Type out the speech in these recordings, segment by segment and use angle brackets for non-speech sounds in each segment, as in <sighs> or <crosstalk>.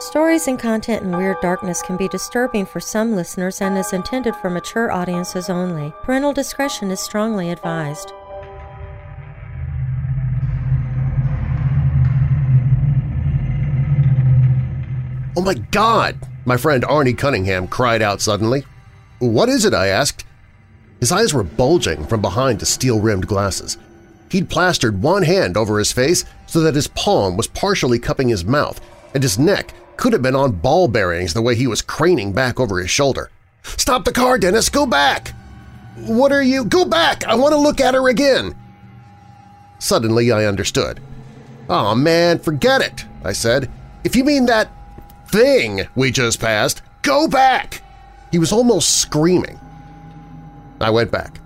Stories and content in Weird Darkness can be disturbing for some listeners and is intended for mature audiences only. Parental discretion is strongly advised. Oh my God! My friend Arnie Cunningham cried out suddenly. What is it? I asked. His eyes were bulging from behind the steel-rimmed glasses. He'd plastered one hand over his face so that his palm was partially cupping his mouth, and his neck could have been on ball bearings the way he was craning back over his shoulder. "'Stop the car, Dennis! Go back!' "'What are you? Go back! I want to look at her again!' Suddenly I understood. "'Aw, man, forget it,' I said. "'If you mean that thing we just passed, go back!' He was almost screaming. I went back,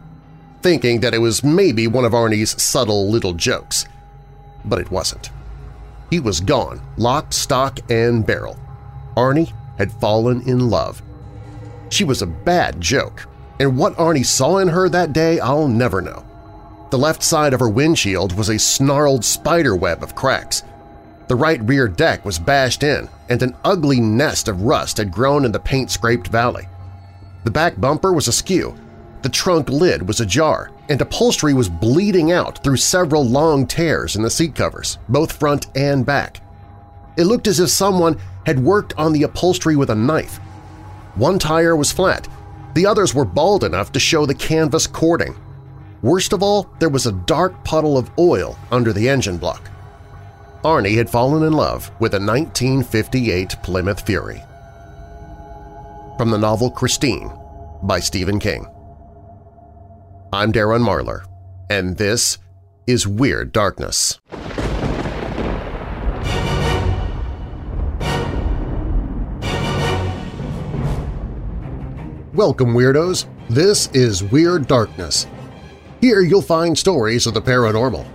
thinking that it was maybe one of Arnie's subtle little jokes. But it wasn't. He was gone, lock, stock, and barrel. Arnie had fallen in love. She was a bad joke, and what Arnie saw in her that day I'll never know. The left side of her windshield was a snarled spider web of cracks. The right rear deck was bashed in, and an ugly nest of rust had grown in the paint-scraped valley. The back bumper was askew, the trunk lid was ajar, and upholstery was bleeding out through several long tears in the seat covers, both front and back. It looked as if someone had worked on the upholstery with a knife. One tire was flat, the others were bald enough to show the canvas cording. Worst of all, there was a dark puddle of oil under the engine block. Arnie had fallen in love with a 1958 Plymouth Fury. From the novel Christine by Stephen King. I'm Darren Marlar, and this is Weird Darkness. Welcome, Weirdos! This is Weird Darkness. Here you'll find stories of the paranormal,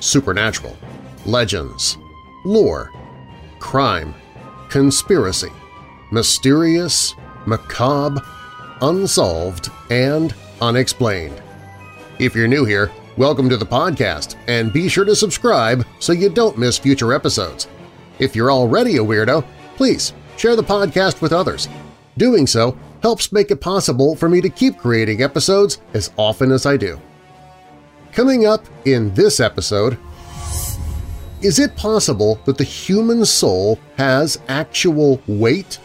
supernatural, legends, lore, crime, conspiracy, mysterious, macabre, unsolved, and unexplained. If you're new here, welcome to the podcast, and be sure to subscribe so you don't miss future episodes. If you're already a weirdo, please share the podcast with others. Doing so helps make it possible for me to keep creating episodes as often as I do. Coming up in this episode, is it possible that the human soul has actual weight?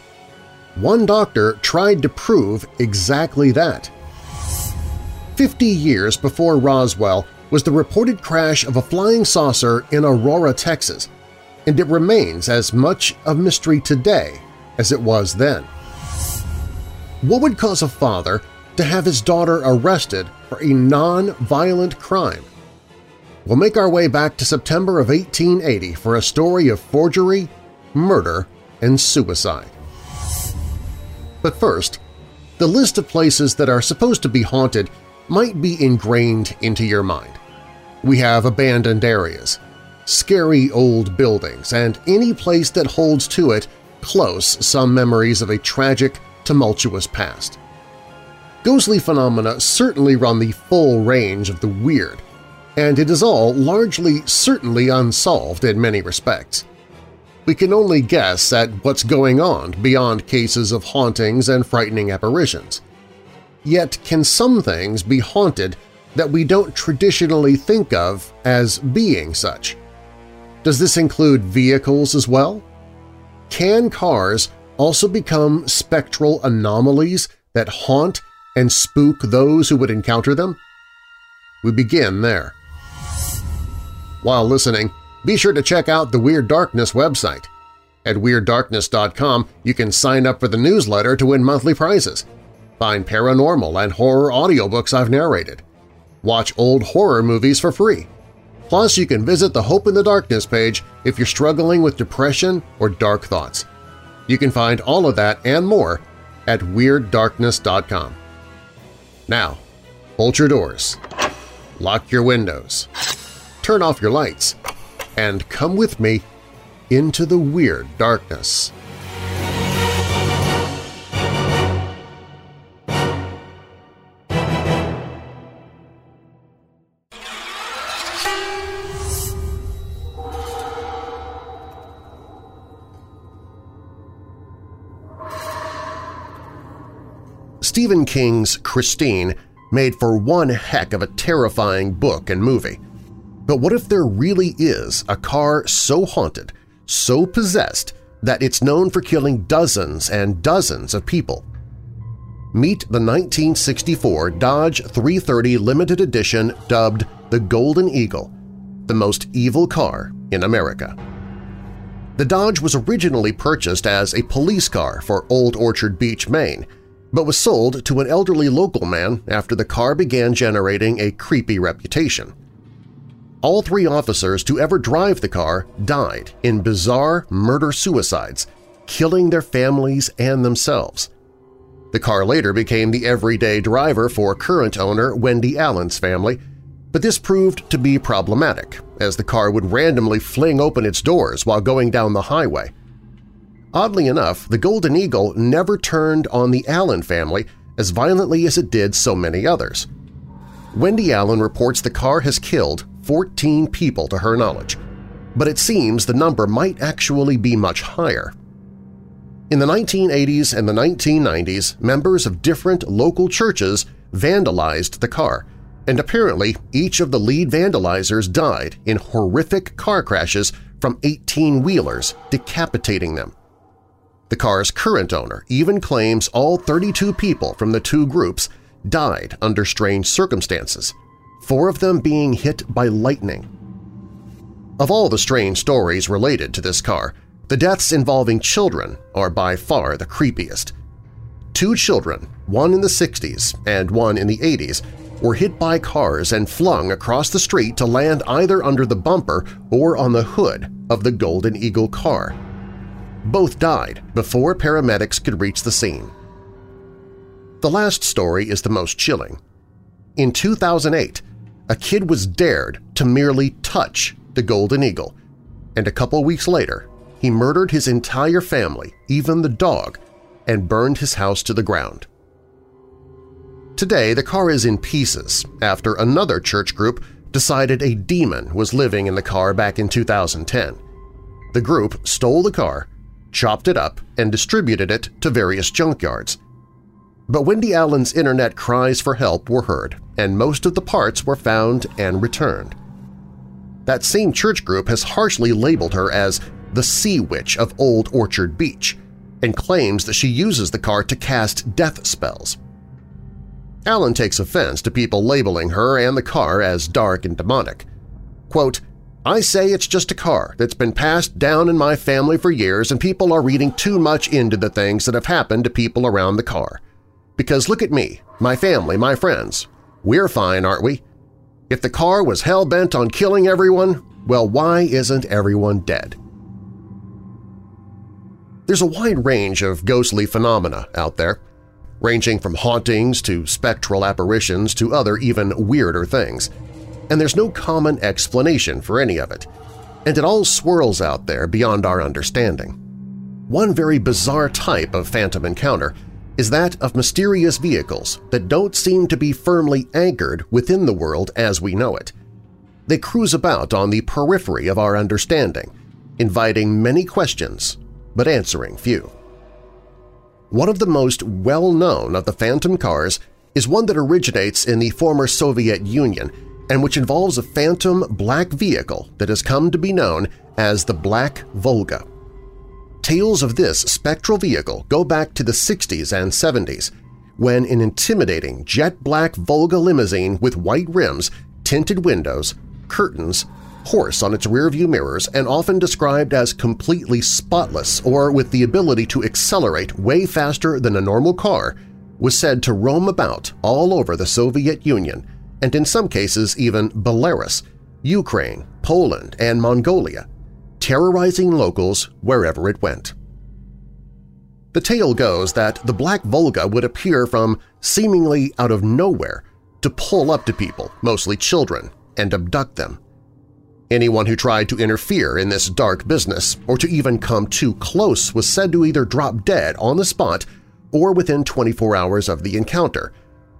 One doctor tried to prove exactly that. 50 years before Roswell was the reported crash of a flying saucer in Aurora, Texas, and it remains as much a mystery today as it was then. What would cause a father to have his daughter arrested for a non-violent crime? We'll make our way back to September of 1880 for a story of forgery, murder, and suicide. But first, the list of places that are supposed to be haunted might be ingrained into your mind. We have abandoned areas, scary old buildings, and any place that holds to it close some memories of a tragic, tumultuous past. Ghostly phenomena certainly run the full range of the weird, and it is all largely certainly unsolved in many respects. We can only guess at what's going on beyond cases of hauntings and frightening apparitions. Yet can some things be haunted that we don't traditionally think of as being such? Does this include vehicles as well? can cars also become spectral anomalies that haunt and spook those who would encounter them? We begin there. While listening, be sure to check out the Weird Darkness website. At WeirdDarkness.com, you can sign up for the newsletter to win monthly prizes. Find paranormal and horror audiobooks I've narrated. Watch old horror movies for free. Plus, you can visit the Hope in the Darkness page if you're struggling with depression or dark thoughts. You can find all of that and more at WeirdDarkness.com. Now, bolt your doors, lock your windows, turn off your lights, and come with me into the Weird Darkness. Stephen King's Christine made for one heck of a terrifying book and movie. But what if there really is a car so haunted, so possessed, that it's known for killing dozens and dozens of people? Meet the 1964 Dodge 330 limited edition dubbed the Golden Eagle, the most evil car in America. The Dodge was originally purchased as a police car for Old Orchard Beach, Maine, but was sold to an elderly local man after the car began generating a creepy reputation. All three officers to ever drive the car died in bizarre murder-suicides, killing their families and themselves. The car later became the everyday driver for current owner Wendy Allen's family, but this proved to be problematic, as the car would randomly fling open its doors while going down the highway, Oddly enough, the Golden Eagle never turned on the Allen family as violently as it did so many others. Wendy Allen reports the car has killed 14 people to her knowledge, but it seems the number might actually be much higher. In the 1980s and the 1990s, members of different local churches vandalized the car, and apparently each of the lead vandalizers died in horrific car crashes from 18-wheelers, decapitating them. The car's current owner even claims all 32 people from the two groups died under strange circumstances, four of them being hit by lightning. Of all the strange stories related to this car, the deaths involving children are by far the creepiest. Two children, one in the 60s and one in the 80s, were hit by cars and flung across the street to land either under the bumper or on the hood of the Golden Eagle car. Both died before paramedics could reach the scene. The last story is the most chilling. In 2008, a kid was dared to merely touch the Golden Eagle, and a couple weeks later, he murdered his entire family, even the dog, and burned his house to the ground. Today, the car is in pieces after another church group decided a demon was living in the car back in 2010. The group stole the car chopped it up, and distributed it to various junkyards. But Wendy Allen's internet cries for help were heard, and most of the parts were found and returned. That same church group has harshly labeled her as the Sea Witch of Old Orchard Beach and claims that she uses the car to cast death spells. Allen takes offense to people labeling her and the car as dark and demonic. Quote, I say it's just a car that's been passed down in my family for years and people are reading too much into the things that have happened to people around the car. Because look at me, my family, my friends. We're fine, aren't we? If the car was hell-bent on killing everyone, well, why isn't everyone dead? There's a wide range of ghostly phenomena out there, ranging from hauntings to spectral apparitions to other even weirder things – and there's no common explanation for any of it, and it all swirls out there beyond our understanding. One very bizarre type of phantom encounter is that of mysterious vehicles that don't seem to be firmly anchored within the world as we know it. They cruise about on the periphery of our understanding, inviting many questions but answering few. One of the most well-known of the phantom cars is one that originates in the former Soviet Union and which involves a phantom black vehicle that has come to be known as the Black Volga. Tales of this spectral vehicle go back to the 60s and 70s, when an intimidating jet-black Volga limousine with white rims, tinted windows, curtains, horse on its rearview mirrors, and often described as completely spotless or with the ability to accelerate way faster than a normal car, was said to roam about all over the Soviet Union and in some cases even Belarus, Ukraine, Poland, and Mongolia, terrorizing locals wherever it went. The tale goes that the Black Volga would appear from seemingly out of nowhere to pull up to people, mostly children, and abduct them. Anyone who tried to interfere in this dark business or to even come too close was said to either drop dead on the spot or within 24 hours of the encounter,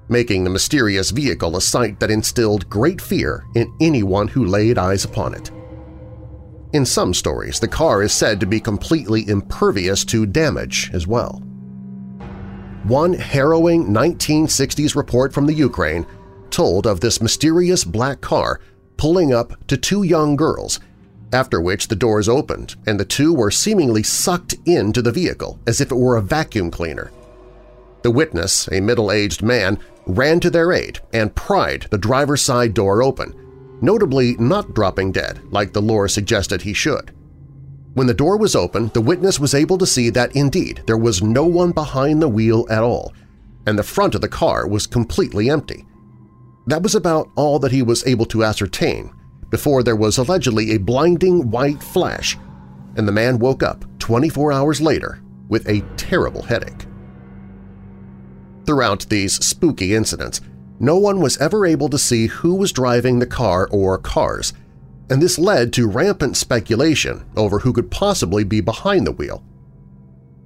making the mysterious vehicle a sight that instilled great fear in anyone who laid eyes upon it. In some stories, the car is said to be completely impervious to damage as well. One harrowing 1960s report from the Ukraine told of this mysterious black car pulling up to two young girls, after which the doors opened and the two were seemingly sucked into the vehicle as if it were a vacuum cleaner. The witness, a middle-aged man, ran to their aid and pried the driver's side door open, notably not dropping dead like the lore suggested he should. When the door was open, the witness was able to see that indeed there was no one behind the wheel at all, and the front of the car was completely empty. That was about all that he was able to ascertain before there was allegedly a blinding white flash, and the man woke up 24 hours later with a terrible headache. Throughout these spooky incidents, no one was ever able to see who was driving the car or cars, and this led to rampant speculation over who could possibly be behind the wheel.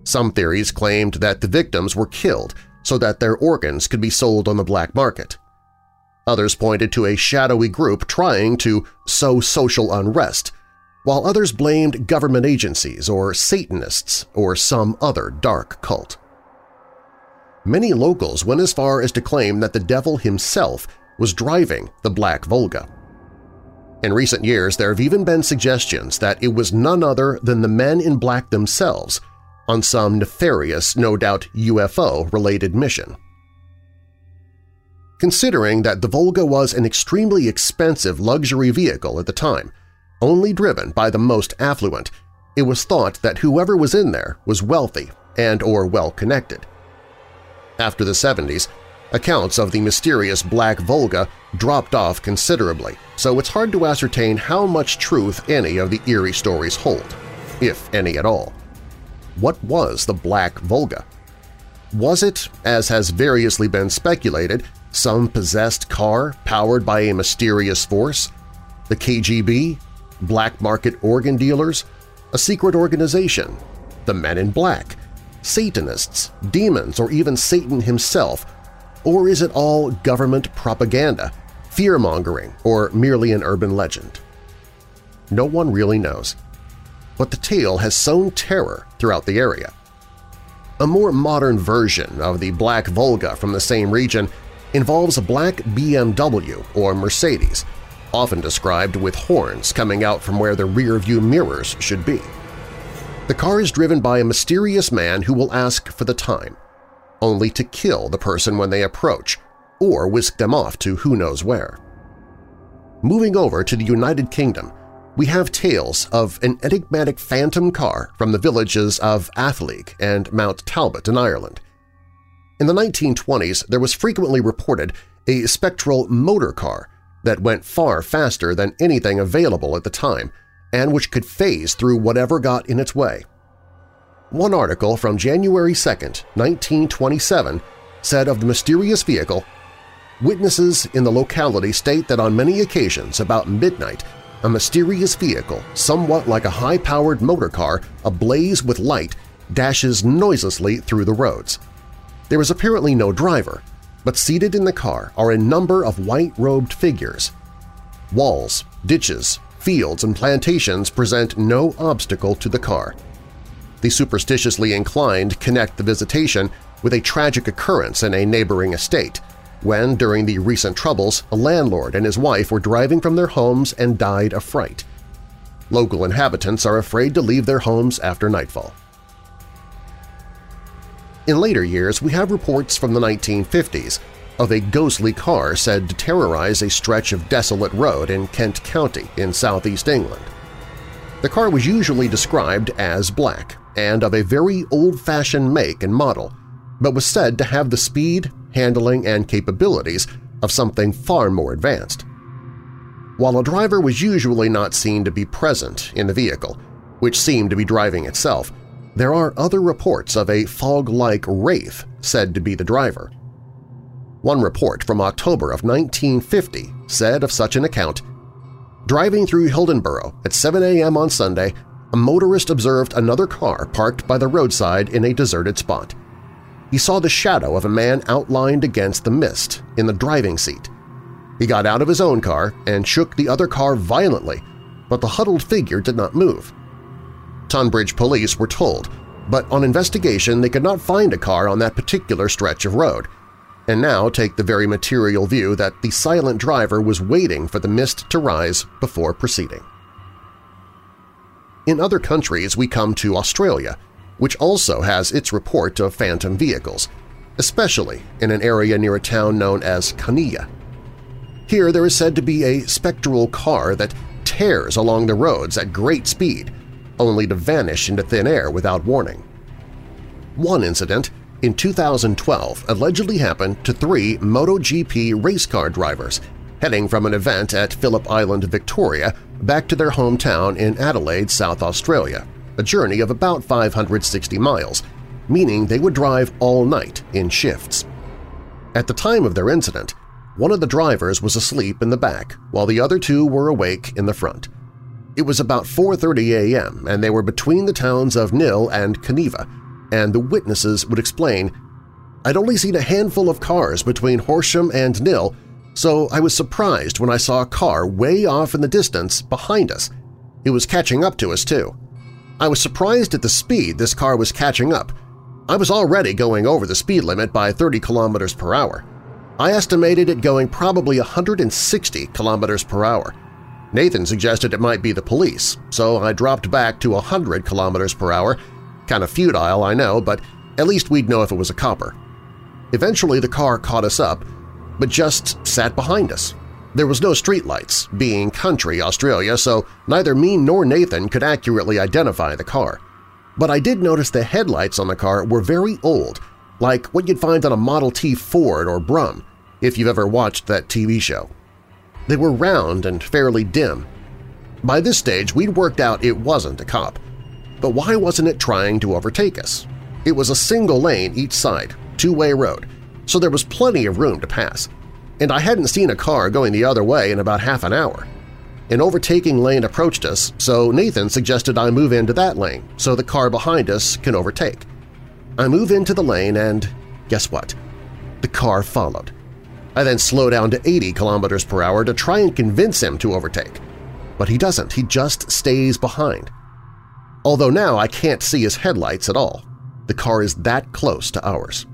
Some theories claimed that the victims were killed so that their organs could be sold on the black market. Others pointed to a shadowy group trying to sow social unrest, while others blamed government agencies or Satanists or some other dark cult. Many locals went as far as to claim that the devil himself was driving the Black Volga. In recent years, there have even been suggestions that it was none other than the men in black themselves on some nefarious, no doubt UFO-related mission. Considering that the Volga was an extremely expensive luxury vehicle at the time, only driven by the most affluent, it was thought that whoever was in there was wealthy and or well-connected. After the 70s, accounts of the mysterious Black Volga dropped off considerably, so it's hard to ascertain how much truth any of the eerie stories hold, if any at all. What was the Black Volga? Was it, as has variously been speculated, some possessed car powered by a mysterious force? The KGB? Black market organ dealers? A secret organization? The Men in Black? Satanists, demons, or even Satan himself? Or is it all government propaganda, fear-mongering, or merely an urban legend? No one really knows. But the tale has sown terror throughout the area. A more modern version of the Black Volga from the same region involves a black BMW or Mercedes, often described with horns coming out from where the rear-view mirrors should be. The car is driven by a mysterious man who will ask for the time, only to kill the person when they approach or whisk them off to who knows where. Moving over to the United Kingdom, we have tales of an enigmatic phantom car from the villages of Athleague and Mount Talbot in Ireland. In the 1920s, there was frequently reported a spectral motor car that went far faster than anything available at the time and which could phase through whatever got in its way. One article from January 2, 1927 said of the mysterious vehicle, Witnesses in the locality state that on many occasions about midnight a mysterious vehicle, somewhat like a high-powered motor car ablaze with light, dashes noiselessly through the roads. There is apparently no driver, but seated in the car are a number of white-robed figures. Walls, ditches, fields, and plantations present no obstacle to the car. The superstitiously inclined connect the visitation with a tragic occurrence in a neighboring estate, when, during the recent troubles, a landlord and his wife were driving from their homes and died of fright. Local inhabitants are afraid to leave their homes after nightfall. In later years, we have reports from the 1950s of a ghostly car said to terrorize a stretch of desolate road in Kent County in southeast England. The car was usually described as black and of a very old-fashioned make and model, but was said to have the speed, handling, and capabilities of something far more advanced. While a driver was usually not seen to be present in the vehicle, which seemed to be driving itself, there are other reports of a fog-like wraith said to be the driver. One report from October of 1950 said of such an account, Driving through Hildenborough at 7 a.m. on Sunday, a motorist observed another car parked by the roadside in a deserted spot. He saw the shadow of a man outlined against the mist in the driving seat. He got out of his own car and shook the other car violently, but the huddled figure did not move. Tonbridge police were told, but on investigation they could not find a car on that particular stretch of road, and now take the very material view that the silent driver was waiting for the mist to rise before proceeding. In other countries we come to Australia, which also has its report of phantom vehicles, especially in an area near a town known as Kaniva. Here there is said to be a spectral car that tears along the roads at great speed, only to vanish into thin air without warning. One incident in 2012 allegedly happened to three MotoGP race car drivers heading from an event at Phillip Island, Victoria, back to their hometown in Adelaide, South Australia, a journey of about 560 miles, meaning they would drive all night in shifts. At the time of their incident, one of the drivers was asleep in the back while the other two were awake in the front. It was about 4.30 a.m. and they were between the towns of Nhill and Kaniva, and the witnesses would explain, I'd only seen a handful of cars between Horsham and Nhill, so I was surprised when I saw a car way off in the distance behind us. It was catching up to us, too. I was surprised at the speed this car was catching up. I was already going over the speed limit by 30 kilometers per hour. I estimated it going probably 160 kilometers per hour. Nathan suggested it might be the police, so I dropped back to 100 kilometers per hour. Kind of futile, I know, but at least we'd know if it was a copper. Eventually the car caught us up, but just sat behind us. There was no streetlights, being country Australia, so neither me nor Nathan could accurately identify the car. But I did notice the headlights on the car were very old, like what you'd find on a Model T Ford or Brum, if you've ever watched that TV show. They were round and fairly dim. By this stage, we'd worked out it wasn't a cop. But why wasn't it trying to overtake us? It was a single lane each side, two-way road, so there was plenty of room to pass. And I hadn't seen a car going the other way in about half an hour. An overtaking lane approached us, so Nathan suggested I move into that lane so the car behind us can overtake. I move into the lane and guess what? The car followed. I then slow down to 80 kilometers per hour to try and convince him to overtake. But he doesn't, he just stays behind. Although now I can't see his headlights at all. The car is that close to ours.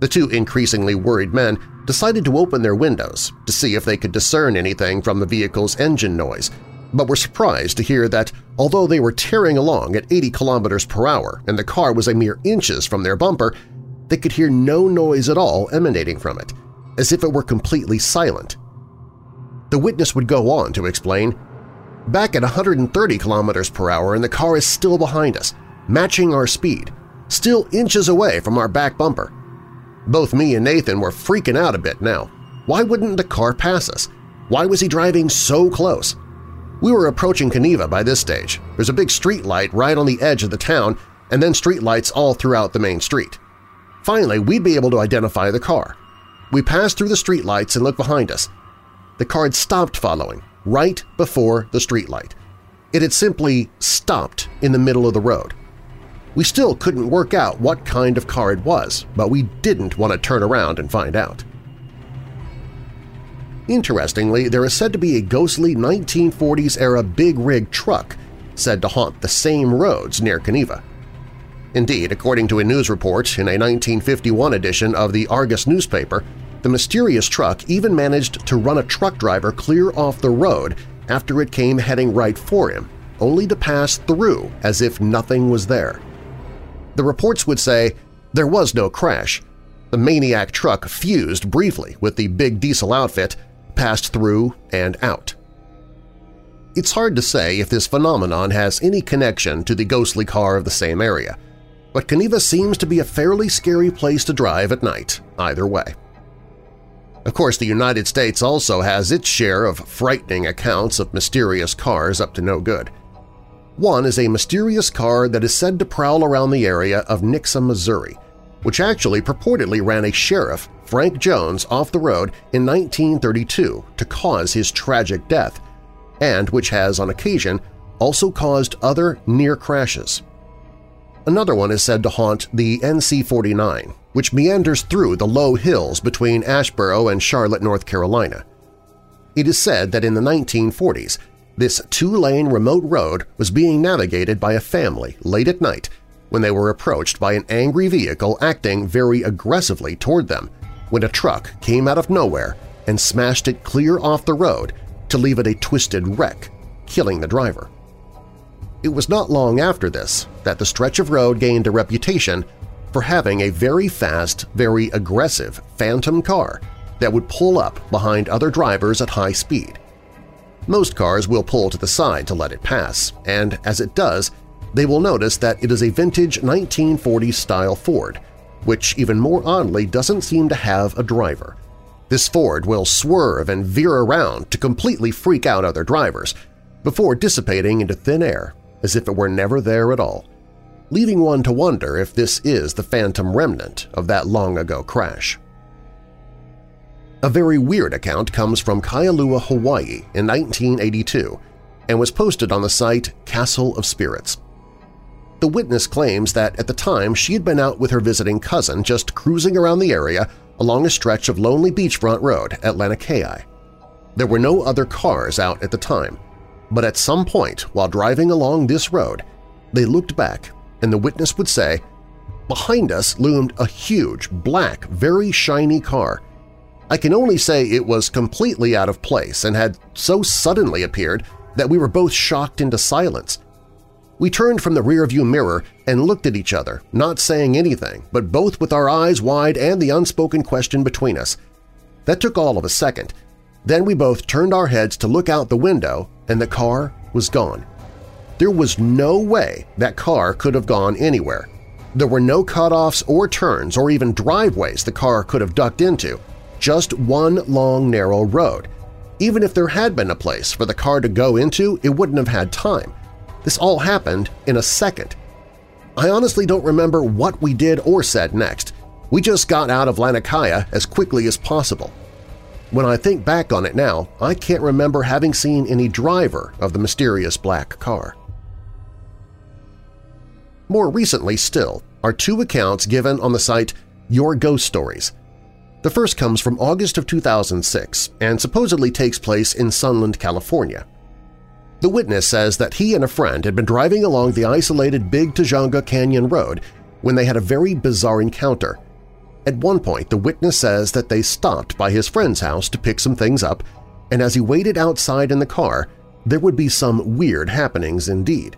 The two increasingly worried men decided to open their windows to see if they could discern anything from the vehicle's engine noise, but were surprised to hear that although they were tearing along at 80 kilometers per hour and the car was a mere inches from their bumper, they could hear no noise at all emanating from it, as if it were completely silent. The witness would go on to explain, Back at 130 kilometers per hour and the car is still behind us, matching our speed, still inches away from our back bumper. Both me and Nathan were freaking out a bit now. Why wouldn't the car pass us? Why was he driving so close? We were approaching Kaniva by this stage. There's a big street light right on the edge of the town and then street lights all throughout the main street. Finally, we'd be able to identify the car. We passed through the streetlights and looked behind us. The car had stopped following, right before the streetlight. It had simply stopped in the middle of the road. We still couldn't work out what kind of car it was, but we didn't want to turn around and find out. Interestingly, there is said to be a ghostly 1940s-era big rig truck said to haunt the same roads near Kaniva. Indeed, according to a news report in a 1951 edition of the Argus newspaper, the mysterious truck even managed to run a truck driver clear off the road after it came heading right for him, only to pass through as if nothing was there. The reports would say there was no crash. The maniac truck fused briefly with the big diesel outfit, passed through and out. It's hard to say if this phenomenon has any connection to the ghostly car of the same area, but Kaniva seems to be a fairly scary place to drive at night, either way. Of course, the United States also has its share of frightening accounts of mysterious cars up to no good. One is a mysterious car that is said to prowl around the area of Nixon, Missouri, which actually purportedly ran a sheriff, Frank Jones, off the road in 1932 to cause his tragic death, and which has, on occasion, also caused other near crashes. Another one is said to haunt the NC-49, which meanders through the low hills between Asheboro and Charlotte, North Carolina. It is said that in the 1940s, this two-lane remote road was being navigated by a family late at night when they were approached by an angry vehicle acting very aggressively toward them when a truck came out of nowhere and smashed it clear off the road to leave it a twisted wreck, killing the driver. It was not long after this that the stretch of road gained a reputation for having a very fast, very aggressive phantom car that would pull up behind other drivers at high speed. Most cars will pull to the side to let it pass, and as it does, they will notice that it is a vintage 1940s-style Ford, which even more oddly doesn't seem to have a driver. This Ford will swerve and veer around to completely freak out other drivers before dissipating into thin air as if it were never there at all, leaving one to wonder if this is the phantom remnant of that long-ago crash. A very weird account comes from Kailua, Hawaii in 1982 and was posted on the site Castle of Spirits. The witness claims that at the time she had been out with her visiting cousin just cruising around the area along a stretch of lonely beachfront road at Laniakea. There were no other cars out at the time, but at some point while driving along this road, they looked back and the witness would say, Behind us loomed a huge, black, very shiny car. I can only say it was completely out of place and had so suddenly appeared that we were both shocked into silence. We turned from the rearview mirror and looked at each other, not saying anything, but both with our eyes wide and the unspoken question between us. That took all of a second. Then we both turned our heads to look out the window, and the car was gone. There was no way that car could have gone anywhere. There were no cutoffs or turns or even driveways the car could have ducked into, just one long, narrow road. Even if there had been a place for the car to go into, it wouldn't have had time. This all happened in a second. I honestly don't remember what we did or said next. We just got out of Laniakea as quickly as possible. When I think back on it now, I can't remember having seen any driver of the mysterious black car. More recently still are two accounts given on the site Your Ghost Stories. The first comes from August of 2006 and supposedly takes place in Sunland, California. The witness says that he and a friend had been driving along the isolated Big Tujunga Canyon Road when they had a very bizarre encounter. At one point, the witness says that they stopped by his friend's house to pick some things up, and as he waited outside in the car, there would be some weird happenings indeed.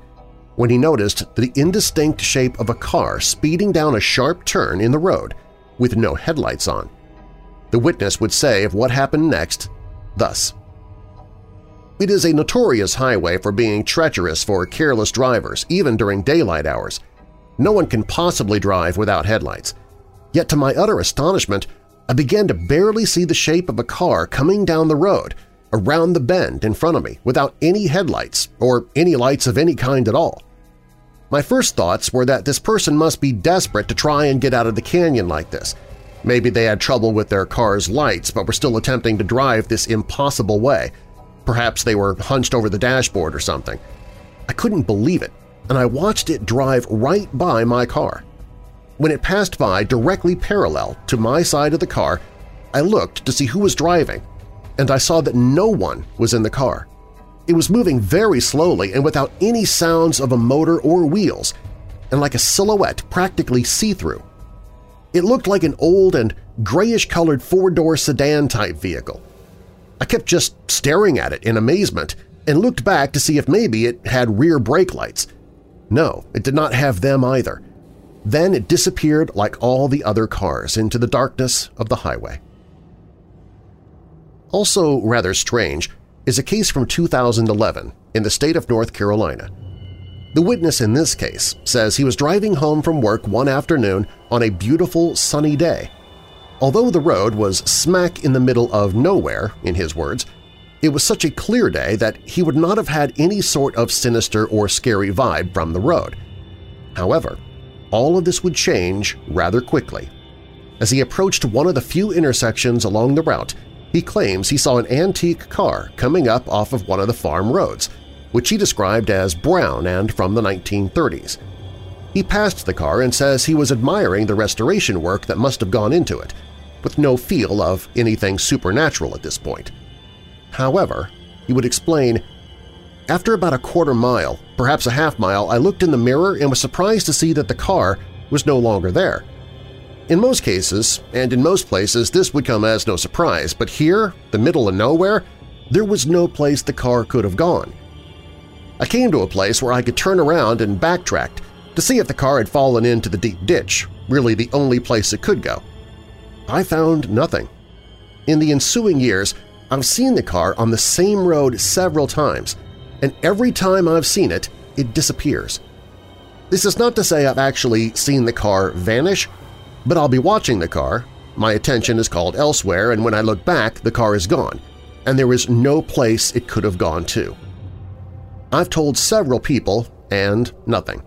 When he noticed the indistinct shape of a car speeding down a sharp turn in the road with no headlights on. The witness would say of what happened next thus. It is a notorious highway for being treacherous for careless drivers, even during daylight hours. No one can possibly drive without headlights. Yet to my utter astonishment, I began to barely see the shape of a car coming down the road, around the bend in front of me, without any headlights or any lights of any kind at all. My first thoughts were that this person must be desperate to try and get out of the canyon like this. Maybe they had trouble with their car's lights but were still attempting to drive this impossible way – Perhaps they were hunched over the dashboard or something. I couldn't believe it, and I watched it drive right by my car. When it passed by directly parallel to my side of the car, I looked to see who was driving, and I saw that no one was in the car. It was moving very slowly and without any sounds of a motor or wheels, and like a silhouette practically see-through. It looked like an old and grayish-colored four-door sedan-type vehicle, I kept just staring at it in amazement and looked back to see if maybe it had rear brake lights. No, it did not have them either. Then it disappeared like all the other cars into the darkness of the highway. Also rather strange is a case from 2011 in the state of North Carolina. The witness in this case says he was driving home from work one afternoon on a beautiful sunny day. Although the road was smack in the middle of nowhere, in his words, it was such a clear day that he would not have had any sort of sinister or scary vibe from the road. However, all of this would change rather quickly. As he approached one of the few intersections along the route, he claims he saw an antique car coming up off of one of the farm roads, which he described as brown and from the 1930s. He passed the car and says he was admiring the restoration work that must have gone into it, with no feel of anything supernatural at this point. However, he would explain, After about a quarter mile, perhaps a half mile, I looked in the mirror and was surprised to see that the car was no longer there. In most cases, and in most places, this would come as no surprise, but here, the middle of nowhere, there was no place the car could have gone. I came to a place where I could turn around and backtracked to see if the car had fallen into the deep ditch, really the only place it could go. I found nothing. In the ensuing years, I've seen the car on the same road several times, and every time I've seen it, it disappears. This is not to say I've actually seen the car vanish but I'll be watching the car, my attention is called elsewhere, and when I look back, the car is gone, and there is no place it could have gone to. I've told several people, and nothing.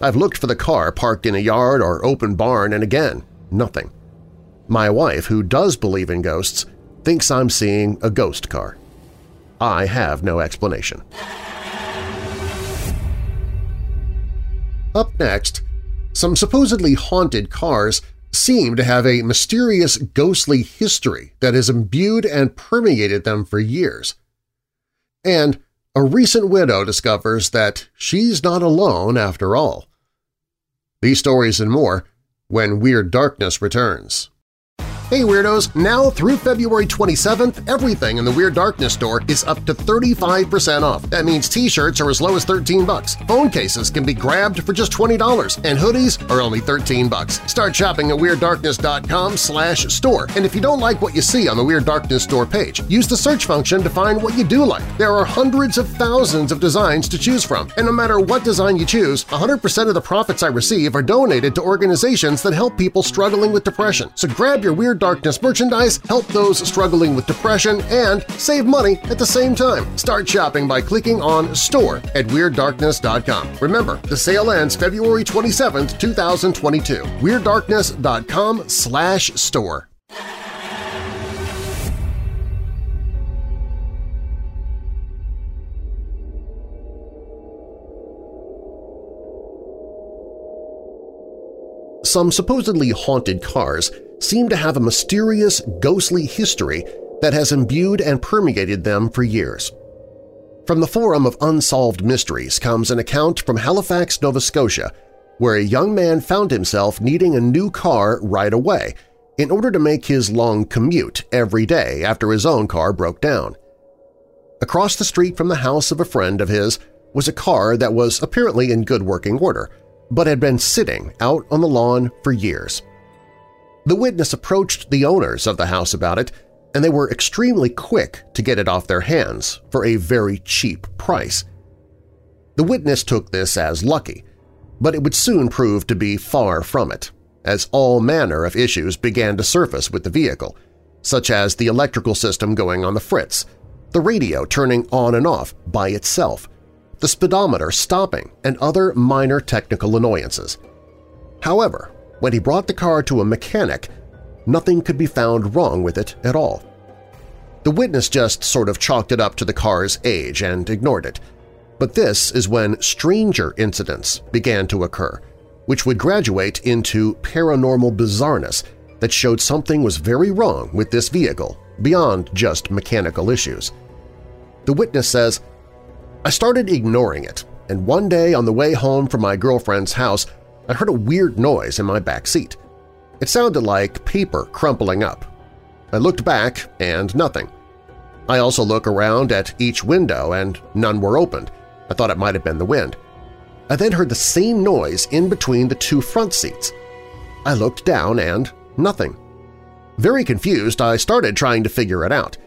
I've looked for the car parked in a yard or open barn, and again, nothing. My wife, who does believe in ghosts, thinks I'm seeing a ghost car. I have no explanation. Up next, some supposedly haunted cars seem to have a mysterious ghostly history that has imbued and permeated them for years. And a recent widow discovers that she's not alone after all. These stories and more when Weird Darkness returns. Hey Weirdos! Now through February 27th, everything in the Weird Darkness store is up to 35% off. That means t-shirts are as low as 13 bucks. Phone cases can be grabbed for just $20, and hoodies are only 13 bucks. Start shopping at WeirdDarkness.com slash store. And if you don't like what you see on the Weird Darkness store page, use the search function to find what you do like. There are hundreds of thousands of designs to choose from, and no matter what design you choose, 100% of the profits I receive are donated to organizations that help people struggling with depression. So grab your Weird Darkness merchandise, help those struggling with depression, and save money at the same time. Start shopping by clicking on Store at WeirdDarkness.com. Remember, the sale ends February 27, 2022. WeirdDarkness.com slash store. Some supposedly haunted cars seem to have a mysterious, ghostly history that has imbued and permeated them for years. From the Forum of Unsolved Mysteries comes an account from Halifax, Nova Scotia, where a young man found himself needing a new car right away in order to make his long commute every day after his own car broke down. Across the street from the house of a friend of his was a car that was apparently in good working order, but had been sitting out on the lawn for years. The witness approached the owners of the house about it, and they were extremely quick to get it off their hands for a very cheap price. The witness took this as lucky, but it would soon prove to be far from it, as all manner of issues began to surface with the vehicle, such as the electrical system going on the fritz, the radio turning on and off by itself, the speedometer stopping, and other minor technical annoyances. However, when he brought the car to a mechanic, nothing could be found wrong with it at all. The witness just sort of chalked it up to the car's age and ignored it. But this is when stranger incidents began to occur, which would graduate into paranormal bizarreness that showed something was very wrong with this vehicle beyond just mechanical issues. The witness says, I started ignoring it, and one day on the way home from my girlfriend's house, I heard a weird noise in my back seat. It sounded like paper crumpling up. I looked back and nothing. I also looked around at each window and none were opened. I thought it might have been the wind. I then heard the same noise in between the two front seats. I looked down and nothing. Very confused, I started trying to figure it out.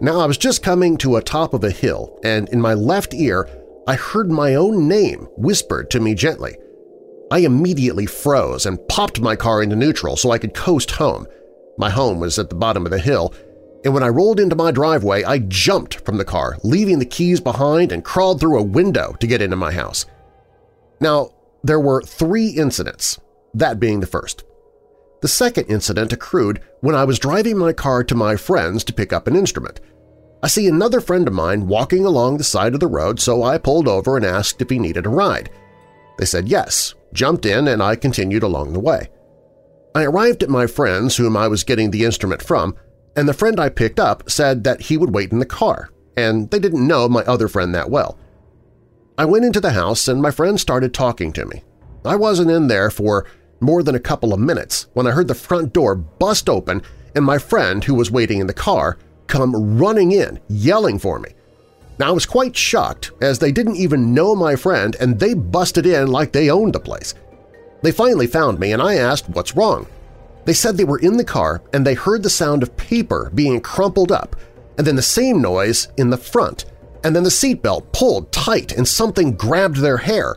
Now I was just coming to a top of a hill, and in my left ear I heard my own name whispered to me gently. I immediately froze and popped my car into neutral so I could coast home. My home was at the bottom of the hill, and when I rolled into my driveway, I jumped from the car, leaving the keys behind and crawled through a window to get into my house. Now, there were three incidents, that being the first. The second incident accrued when I was driving my car to my friend's to pick up an instrument. I see another friend of mine walking along the side of the road, so I pulled over and asked if he needed a ride. They said yes, jumped in, and I continued along the way. I arrived at my friend's whom I was getting the instrument from, and the friend I picked up said that he would wait in the car, and they didn't know my other friend that well. I went into the house and my friend started talking to me. I wasn't in there for more than a couple of minutes when I heard the front door bust open and my friend, who was waiting in the car, come running in, yelling for me. Now, I was quite shocked as they didn't even know my friend and they busted in like they owned the place. They finally found me and I asked what's wrong. They said they were in the car and they heard the sound of paper being crumpled up and then the same noise in the front, and then the seatbelt pulled tight and something grabbed their hair.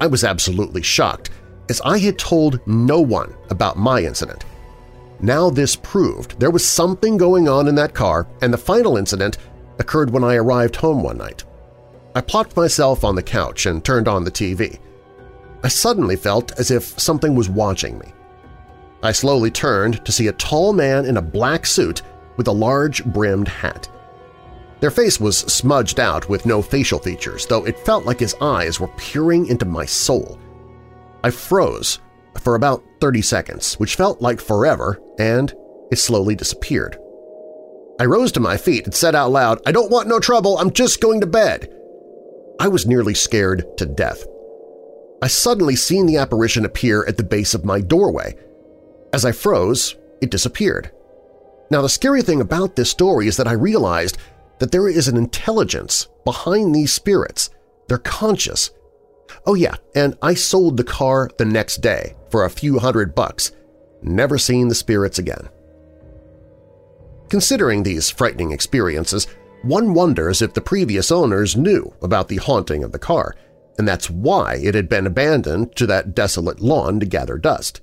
I was absolutely shocked as I had told no one about my incident. Now this proved there was something going on in that car and the final incident occurred when I arrived home one night. I plopped myself on the couch and turned on the TV. I suddenly felt as if something was watching me. I slowly turned to see a tall man in a black suit with a large brimmed hat. Their face was smudged out with no facial features, though it felt like his eyes were peering into my soul. I froze for about 30 seconds, which felt like forever, and it slowly disappeared. I rose to my feet and said out loud, I don't want no trouble, I'm just going to bed. I was nearly scared to death. I suddenly seen the apparition appear at the base of my doorway. As I froze, it disappeared. Now the scary thing about this story is that I realized that there is an intelligence behind these spirits. They're conscious. Oh yeah, and I sold the car the next day for a few hundred bucks. Never seen the spirits again. Considering these frightening experiences, one wonders if the previous owners knew about the haunting of the car, and that's why it had been abandoned to that desolate lawn to gather dust.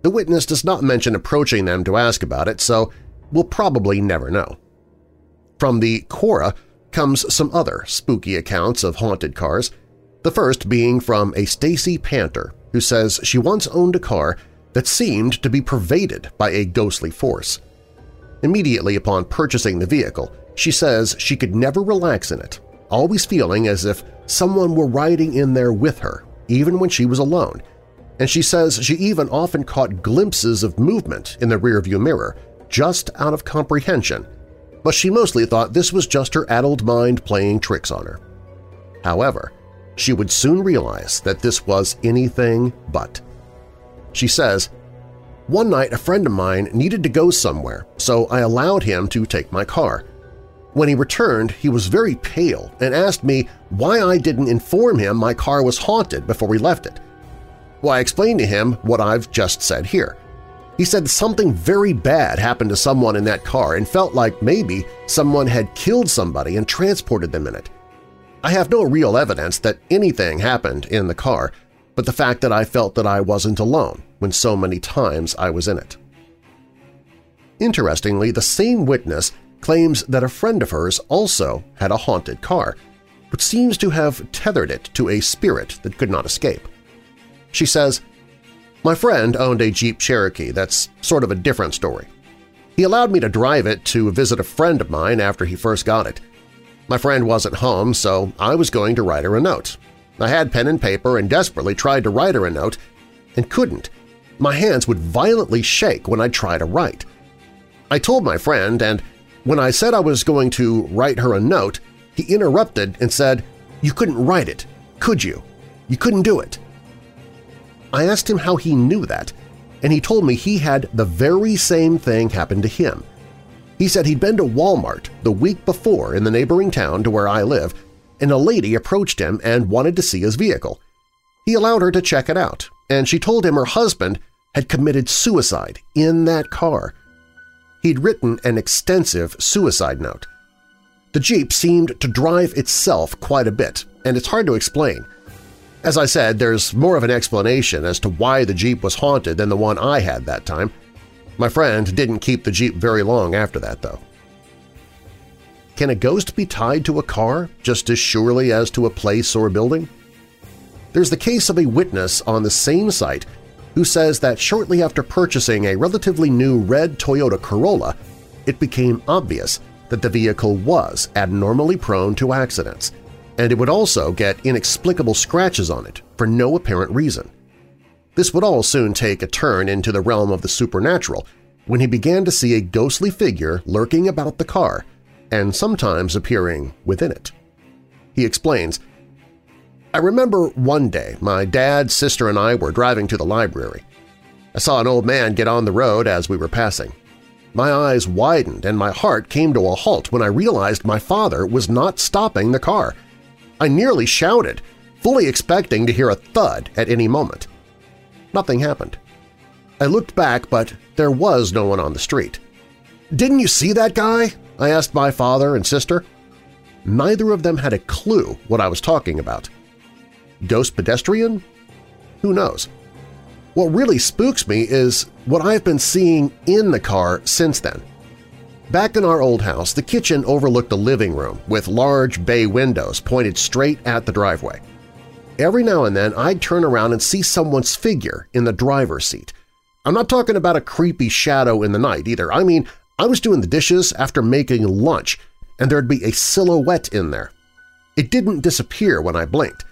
The witness does not mention approaching them to ask about it, so we'll probably never know. From the Quora comes some other spooky accounts of haunted cars, the first being from a Stacy Panther who says she once owned a car that seemed to be pervaded by a ghostly force. Immediately upon purchasing the vehicle, she says she could never relax in it, always feeling as if someone were riding in there with her, even when she was alone, and she says she even often caught glimpses of movement in the rearview mirror, just out of comprehension, but she mostly thought this was just her addled mind playing tricks on her. However, she would soon realize that this was anything but. She says, One night a friend of mine needed to go somewhere, so I allowed him to take my car. When he returned, he was very pale and asked me why I didn't inform him my car was haunted before we left it. Well, I explained to him what I've just said here. He said something very bad happened to someone in that car and felt like maybe someone had killed somebody and transported them in it. I have no real evidence that anything happened in the car, but the fact that I felt that I wasn't alone when so many times I was in it. Interestingly, the same witness claims that a friend of hers also had a haunted car, but seems to have tethered it to a spirit that could not escape. She says, My friend owned a Jeep Cherokee that's sort of a different story. He allowed me to drive it to visit a friend of mine after he first got it. My friend wasn't home, so I was going to write her a note. I had pen and paper and desperately tried to write her a note and couldn't. My hands would violently shake when I'd try to write. I told my friend, and when I said I was going to write her a note, he interrupted and said, You couldn't write it, could you? You couldn't do it. I asked him how he knew that, and he told me he had the very same thing happen to him. He said he'd been to Walmart the week before in the neighboring town to where I live, and a lady approached him and wanted to see his vehicle. He allowed her to check it out, and she told him her husband had committed suicide in that car. He'd written an extensive suicide note. The Jeep seemed to drive itself quite a bit, and it's hard to explain. As I said, there's more of an explanation as to why the Jeep was haunted than the one I had that time. My friend didn't keep the Jeep very long after that, though. Can a ghost be tied to a car just as surely as to a place or a building? There's the case of a witness on the same site who says that shortly after purchasing a relatively new red Toyota Corolla, it became obvious that the vehicle was abnormally prone to accidents, and it would also get inexplicable scratches on it for no apparent reason. This would all soon take a turn into the realm of the supernatural when he began to see a ghostly figure lurking about the car and sometimes appearing within it. He explains, I remember one day my dad, sister, and I were driving to the library. I saw an old man get on the road as we were passing. My eyes widened and my heart came to a halt when I realized my father was not stopping the car. I nearly shouted, fully expecting to hear a thud at any moment. Nothing happened. I looked back, but there was no one on the street. "'Didn't you see that guy?' I asked my father and sister. Neither of them had a clue what I was talking about. Ghost pedestrian? Who knows? What really spooks me is what I've been seeing in the car since then. Back in our old house, the kitchen overlooked the living room with large bay windows pointed straight at the driveway. Every now and then I'd turn around and see someone's figure in the driver's seat. I'm not talking about a creepy shadow in the night either. I mean, I was doing the dishes after making lunch, and there'd be a silhouette in there. It didn't disappear when I blinked.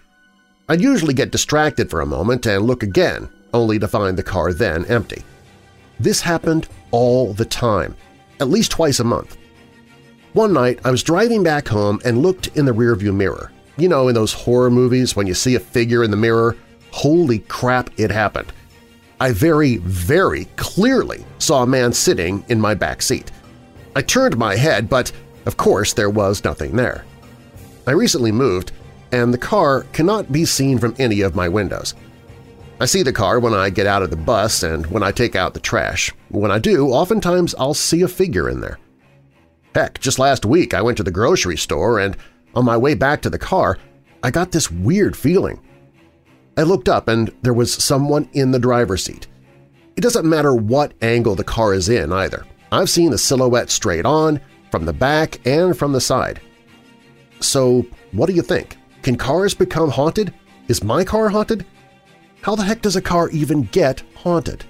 I'd usually get distracted for a moment and look again, only to find the car then empty. This happened all the time, at least twice a month. One night, I was driving back home and looked in the rearview mirror. You know, in those horror movies when you see a figure in the mirror? Holy crap, it happened. I very, very clearly saw a man sitting in my back seat. I turned my head, but of course there was nothing there. I recently moved, and the car cannot be seen from any of my windows. I see the car when I get out of the bus and when I take out the trash. When I do, oftentimes I'll see a figure in there. Heck, just last week I went to the grocery store and on my way back to the car, I got this weird feeling. I looked up and there was someone in the driver's seat. It doesn't matter what angle the car is in either. I've seen the silhouette straight on, from the back, and from the side. So what do you think? Can cars become haunted? Is my car haunted? How the heck does a car even get haunted?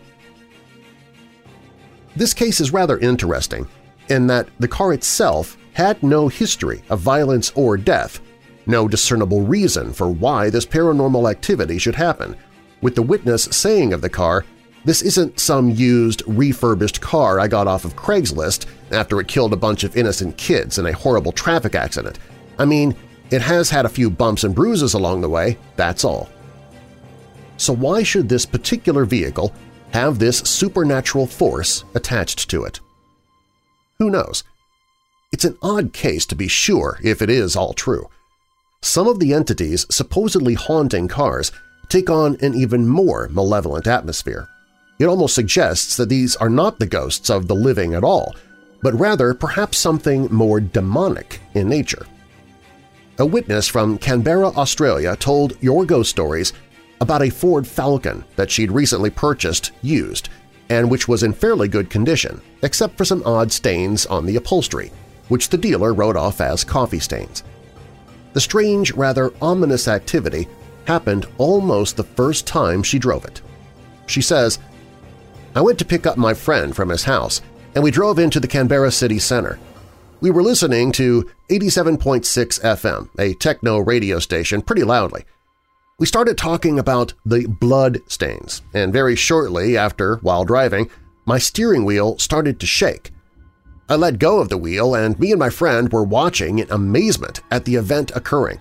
This case is rather interesting in that the car itself had no history of violence or death, no discernible reason for why this paranormal activity should happen, with the witness saying of the car, this isn't some used, refurbished car I got off of Craigslist after it killed a bunch of innocent kids in a horrible traffic accident. I mean, it has had a few bumps and bruises along the way, that's all. So why should this particular vehicle have this supernatural force attached to it? Who knows? It's an odd case to be sure if it is all true. Some of the entities supposedly haunting cars take on an even more malevolent atmosphere. It almost suggests that these are not the ghosts of the living at all, but rather perhaps something more demonic in nature. A witness from Canberra, Australia told Your Ghost Stories about a Ford Falcon that she'd recently purchased used and which was in fairly good condition, except for some odd stains on the upholstery, which the dealer wrote off as coffee stains. The strange, rather ominous activity happened almost the first time she drove it. She says, I went to pick up my friend from his house, and we drove into the Canberra city center. We were listening to 87.6 FM, a techno radio station, pretty loudly. We started talking about the blood stains, and very shortly after, while driving, my steering wheel started to shake. I let go of the wheel and me and my friend were watching in amazement at the event occurring.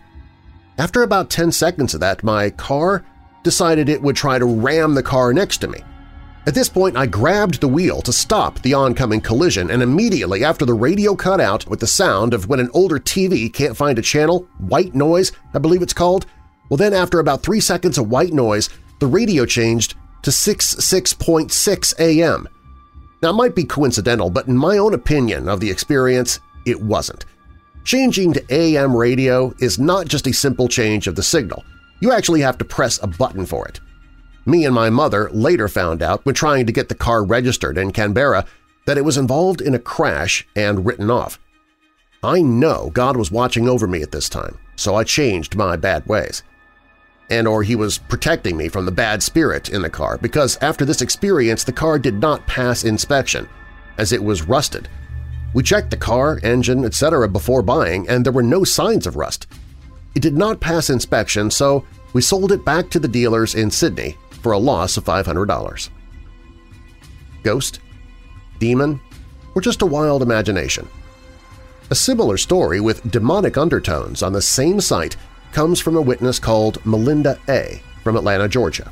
After about 10 seconds of that, my car decided it would try to ram the car next to me. At this point, I grabbed the wheel to stop the oncoming collision, and immediately after the radio cut out with the sound of when an older TV can't find a channel, white noise, I believe it's called, well then after about three seconds of white noise, the radio changed to 66.6 AM. Now might be coincidental, but in my own opinion of the experience, it wasn't. Changing to AM radio is not just a simple change of the signal. You actually have to press a button for it. Me and my mother later found out when trying to get the car registered in Canberra that it was involved in a crash and written off. I know God was watching over me at this time, so I changed my bad ways. And or he was protecting me from the bad spirit in the car because after this experience the car did not pass inspection, as it was rusted. We checked the car, engine, etc. before buying and there were no signs of rust. It did not pass inspection, so we sold it back to the dealers in Sydney for a loss of $500. Ghost? Demon? Or just a wild imagination? A similar story with demonic undertones on the same site comes from a witness called Melinda A. from Atlanta, Georgia.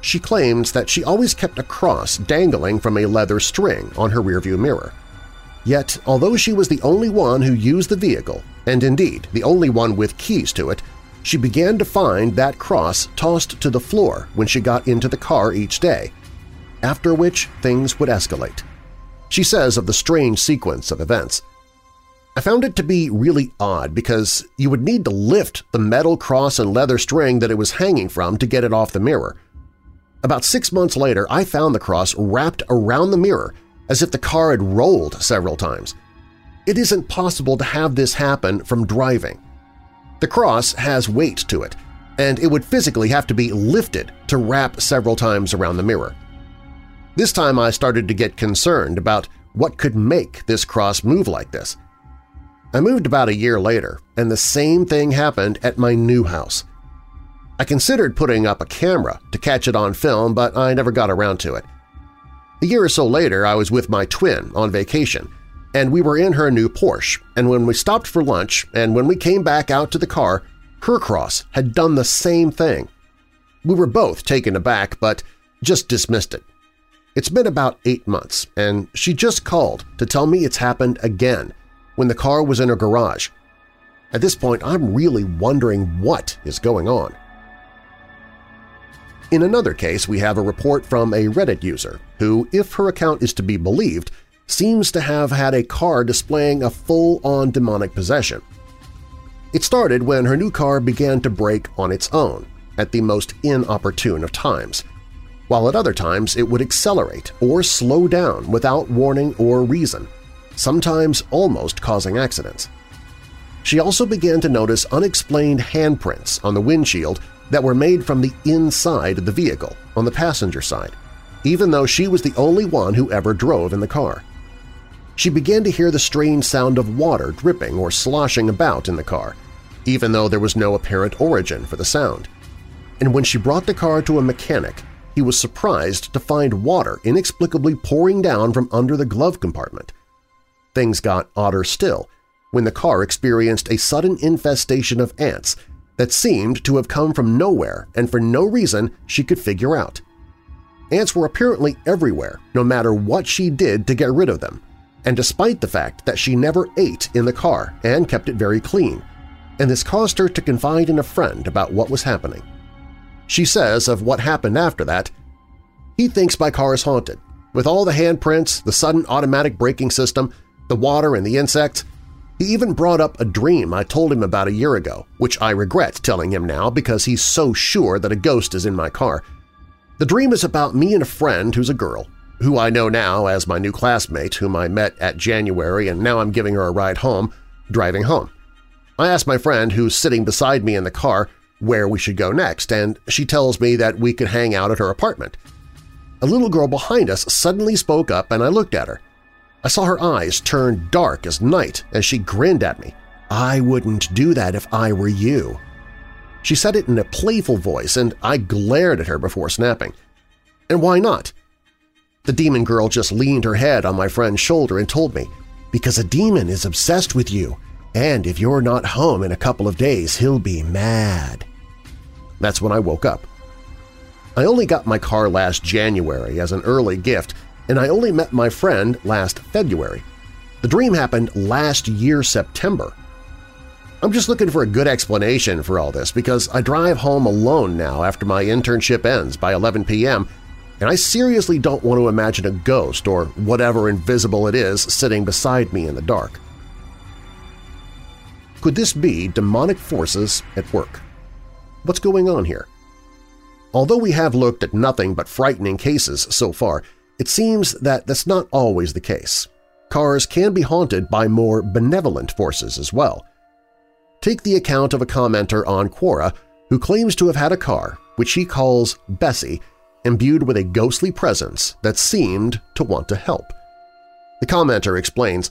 She claims that she always kept a cross dangling from a leather string on her rearview mirror. Yet, although she was the only one who used the vehicle, and indeed the only one with keys to it, she began to find that cross tossed to the floor when she got into the car each day, after which things would escalate. She says of the strange sequence of events, I found it to be really odd because you would need to lift the metal cross and leather string that it was hanging from to get it off the mirror. About six months later, I found the cross wrapped around the mirror as if the car had rolled several times. It isn't possible to have this happen from driving. The cross has weight to it, and it would physically have to be lifted to wrap several times around the mirror. This time I started to get concerned about what could make this cross move like this. I moved about a year later, and the same thing happened at my new house. I considered putting up a camera to catch it on film, but I never got around to it. A year or so later, I was with my twin on vacation, and we were in her new Porsche, and when we stopped for lunch and when we came back out to the car, her cross had done the same thing. We were both taken aback, but just dismissed it. It's been about eight months, and she just called to tell me it's happened again when the car was in her garage. At this point, I'm really wondering what is going on. In another case, we have a report from a Reddit user who, if her account is to be believed, seems to have had a car displaying a full-on demonic possession. It started when her new car began to brake on its own, at the most inopportune of times, while at other times it would accelerate or slow down without warning or reason, sometimes almost causing accidents. She also began to notice unexplained handprints on the windshield that were made from the inside of the vehicle, on the passenger side, even though she was the only one who ever drove in the car she began to hear the strange sound of water dripping or sloshing about in the car, even though there was no apparent origin for the sound. And when she brought the car to a mechanic, he was surprised to find water inexplicably pouring down from under the glove compartment. Things got odder still when the car experienced a sudden infestation of ants that seemed to have come from nowhere and for no reason she could figure out. Ants were apparently everywhere, no matter what she did to get rid of them, and despite the fact that she never ate in the car and kept it very clean, and this caused her to confide in a friend about what was happening. She says of what happened after that, he thinks my car is haunted. With all the handprints, the sudden automatic braking system, the water and the insects, he even brought up a dream I told him about a year ago, which I regret telling him now because he's so sure that a ghost is in my car. The dream is about me and a friend who's a girl who I know now as my new classmate whom I met at January and now I'm giving her a ride home, driving home. I ask my friend who's sitting beside me in the car where we should go next, and she tells me that we could hang out at her apartment. A little girl behind us suddenly spoke up and I looked at her. I saw her eyes turn dark as night as she grinned at me. I wouldn't do that if I were you. She said it in a playful voice, and I glared at her before snapping. And why not? The demon girl just leaned her head on my friend's shoulder and told me, because a demon is obsessed with you, and if you're not home in a couple of days, he'll be mad. That's when I woke up. I only got my car last January as an early gift, and I only met my friend last February. The dream happened last year September. I'm just looking for a good explanation for all this because I drive home alone now after my internship ends by 11 p.m., and I seriously don't want to imagine a ghost or whatever invisible it is sitting beside me in the dark. Could this be demonic forces at work? What's going on here? Although we have looked at nothing but frightening cases so far, it seems that that's not always the case. Cars can be haunted by more benevolent forces as well. Take the account of a commenter on Quora who claims to have had a car, which he calls Bessie, imbued with a ghostly presence that seemed to want to help. The commenter explains,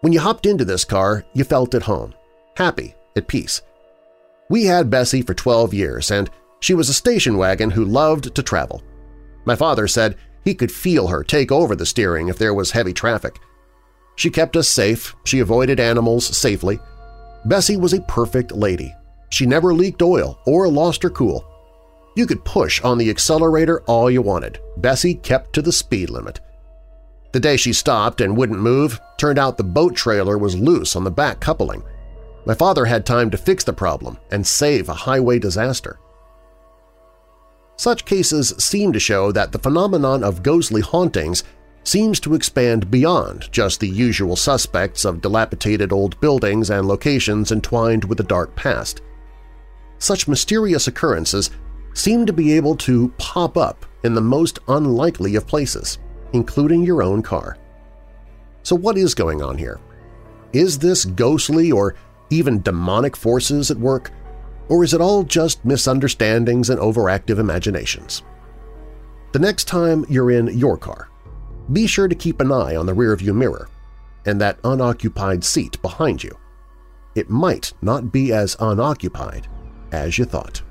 When you hopped into this car, you felt at home, happy, at peace. We had Bessie for 12 years, and she was a station wagon who loved to travel. My father said he could feel her take over the steering if there was heavy traffic. She kept us safe, she avoided animals safely. Bessie was a perfect lady. She never leaked oil or lost her cool. You could push on the accelerator all you wanted. Bessie kept to the speed limit. The day she stopped and wouldn't move, turned out the boat trailer was loose on the back coupling. My father had time to fix the problem and save a highway disaster. Such cases seem to show that the phenomenon of ghostly hauntings seems to expand beyond just the usual suspects of dilapidated old buildings and locations entwined with a dark past. Such mysterious occurrences seem to be able to pop up in the most unlikely of places, including your own car. So what is going on here? Is this ghostly or even demonic forces at work, or is it all just misunderstandings and overactive imaginations? The next time you're in your car, be sure to keep an eye on the rearview mirror and that unoccupied seat behind you. It might not be as unoccupied as you thought.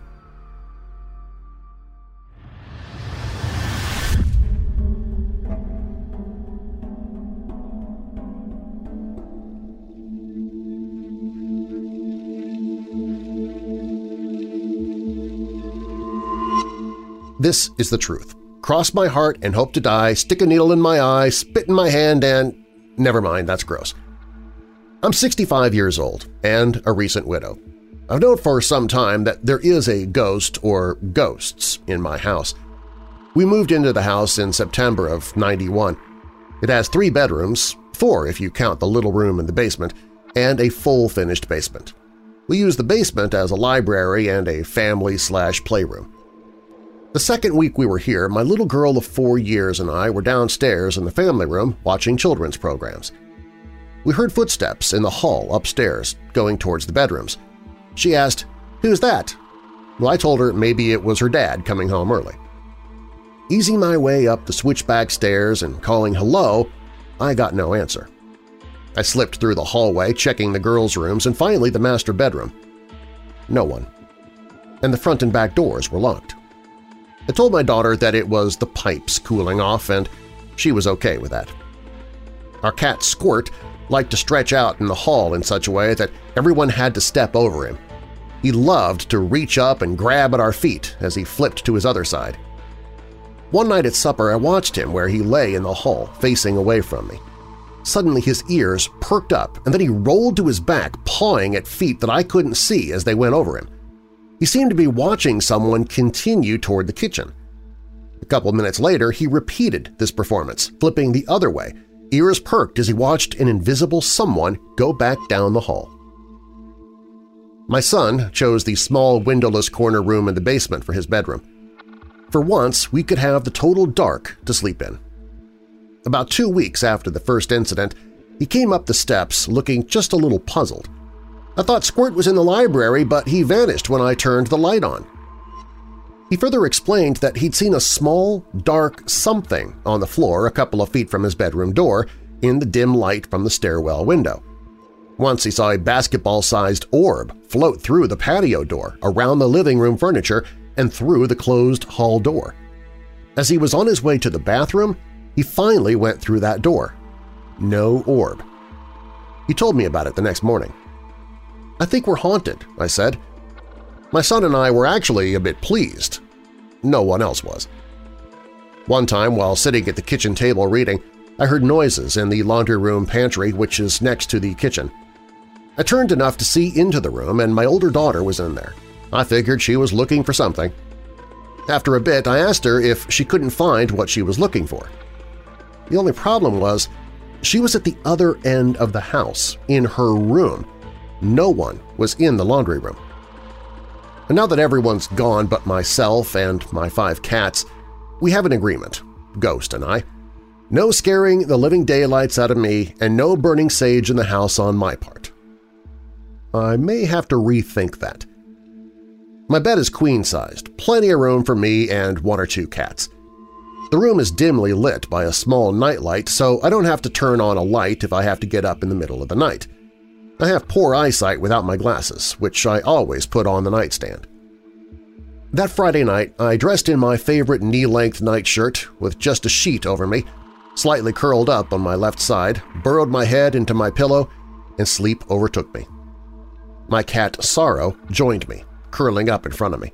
This is the truth. Cross my heart and hope to die, stick a needle in my eye, spit in my hand, and… never mind, that's gross. I'm 65 years old and a recent widow. I've known for some time that there is a ghost or ghosts in my house. We moved into the house in September of 91. It has three bedrooms, four if you count the little room in the basement, and a full finished basement. We use the basement as a library and a family-slash-playroom. The second week we were here, my little girl of four years and I were downstairs in the family room watching children's programs. We heard footsteps in the hall upstairs, going towards the bedrooms. She asked, "'Who's that?' Well, I told her maybe it was her dad coming home early. Easing my way up the switchback stairs and calling hello, I got no answer. I slipped through the hallway, checking the girls' rooms and finally the master bedroom. No one. And the front and back doors were locked. I told my daughter that it was the pipes cooling off and she was okay with that. Our cat Squirt liked to stretch out in the hall in such a way that everyone had to step over him. He loved to reach up and grab at our feet as he flipped to his other side. One night at supper I watched him where he lay in the hall facing away from me. Suddenly his ears perked up and then he rolled to his back pawing at feet that I couldn't see as they went over him. He seemed to be watching someone continue toward the kitchen. A couple minutes later, he repeated this performance, flipping the other way, ears perked as he watched an invisible someone go back down the hall. My son chose the small windowless corner room in the basement for his bedroom. For once, we could have the total dark to sleep in. About two weeks after the first incident, he came up the steps looking just a little puzzled. I thought Squirt was in the library, but he vanished when I turned the light on. He further explained that he'd seen a small, dark something on the floor a couple of feet from his bedroom door in the dim light from the stairwell window. Once he saw a basketball-sized orb float through the patio door, around the living room furniture, and through the closed hall door. As he was on his way to the bathroom, he finally went through that door. No orb. He told me about it the next morning. I think we're haunted, I said. My son and I were actually a bit pleased. no one else was. One time, while sitting at the kitchen table reading, I heard noises in the laundry room pantry, which is next to the kitchen. I turned enough to see into the room, and my older daughter was in there. I figured she was looking for something. After a bit, I asked her if she couldn't find what she was looking for. The only problem was she was at the other end of the house, in her room. No one was in the laundry room. And now that everyone's gone but myself and my five cats, we have an agreement, Ghost and I. No scaring the living daylights out of me and no burning sage in the house on my part. I may have to rethink that. My bed is queen-sized, plenty of room for me and one or two cats. The room is dimly lit by a small nightlight, so I don't have to turn on a light if I have to get up in the middle of the night. I have poor eyesight without my glasses, which I always put on the nightstand. That Friday night, I dressed in my favorite knee-length nightshirt with just a sheet over me, slightly curled up on my left side, burrowed my head into my pillow, and sleep overtook me. My cat Sorrow joined me, curling up in front of me.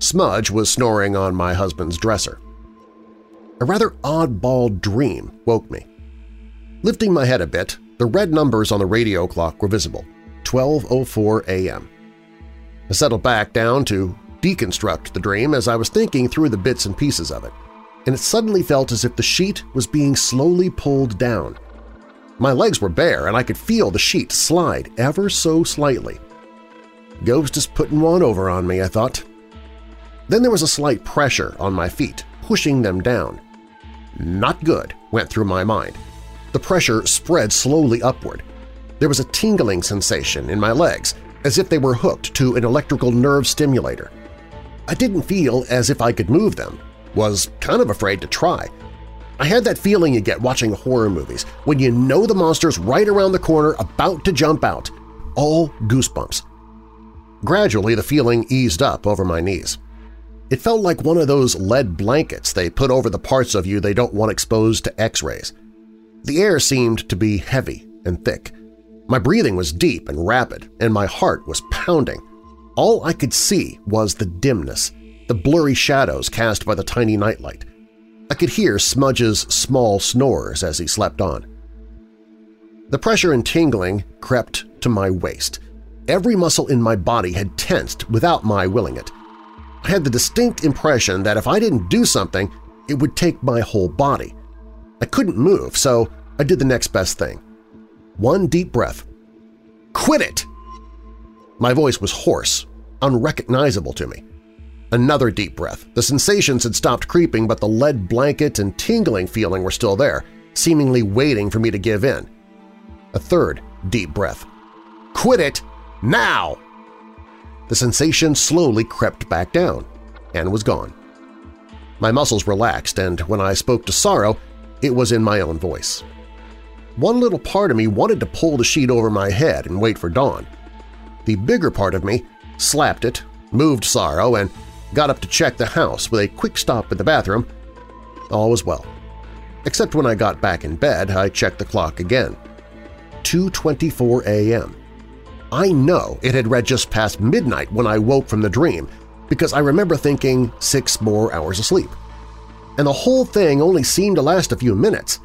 Smudge was snoring on my husband's dresser. A rather oddball dream woke me. Lifting my head a bit, the red numbers on the radio clock were visible, 12.04 a.m. I settled back down to deconstruct the dream as I was thinking through the bits and pieces of it, and it suddenly felt as if the sheet was being slowly pulled down. My legs were bare and I could feel the sheet slide ever so slightly. Ghost is putting one over on me, I thought. Then there was a slight pressure on my feet, pushing them down. Not good, went through my mind. The pressure spread slowly upward. There was a tingling sensation in my legs, as if they were hooked to an electrical nerve stimulator. I didn't feel as if I could move them, was kind of afraid to try. I had that feeling you get watching horror movies when you know the monster's right around the corner about to jump out. All goosebumps. Gradually, the feeling eased up over my knees. It felt like one of those lead blankets they put over the parts of you they don't want exposed to X-rays. The air seemed to be heavy and thick. My breathing was deep and rapid, and my heart was pounding. All I could see was the dimness, the blurry shadows cast by the tiny nightlight. I could hear Smudge's small snores as he slept on. The pressure and tingling crept to my waist. Every muscle in my body had tensed without my willing it. I had the distinct impression that if I didn't do something, it would take my whole body. I couldn't move, so I did the next best thing. One deep breath. Quit it! My voice was hoarse, unrecognizable to me. Another deep breath. The sensations had stopped creeping, but the lead blanket and tingling feeling were still there, seemingly waiting for me to give in. A third deep breath. Quit it! Now! The sensation slowly crept back down and was gone. My muscles relaxed, and when I spoke to Sorrow, it was in my own voice. One little part of me wanted to pull the sheet over my head and wait for dawn. The bigger part of me slapped it, moved Sorrow, and got up to check the house with a quick stop at the bathroom. All was well. Except when I got back in bed, I checked the clock again. 2.24 a.m. I know it had read just past midnight when I woke from the dream because I remember thinking six more hours of sleep. And the whole thing only seemed to last a few minutes.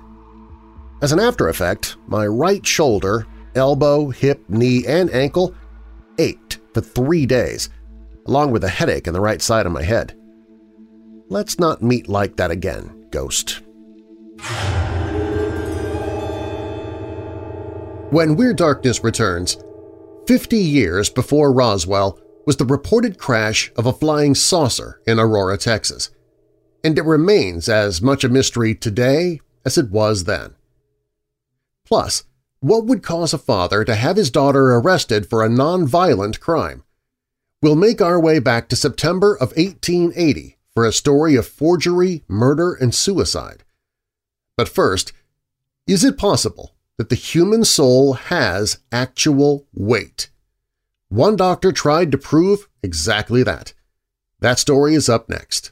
As an after effect, my right shoulder, elbow, hip, knee, and ankle ached for three days, along with a headache in the right side of my head. Let's not meet like that again, Ghost. When Weird Darkness returns, 50 years before Roswell was the reported crash of a flying saucer in Aurora, Texas, and it remains as much a mystery today as it was then. Plus, what would cause a father to have his daughter arrested for a non-violent crime? We'll make our way back to September of 1880 for a story of forgery, murder, and suicide. But first, is it possible that the human soul has actual weight? One doctor tried to prove exactly that. That story is up next.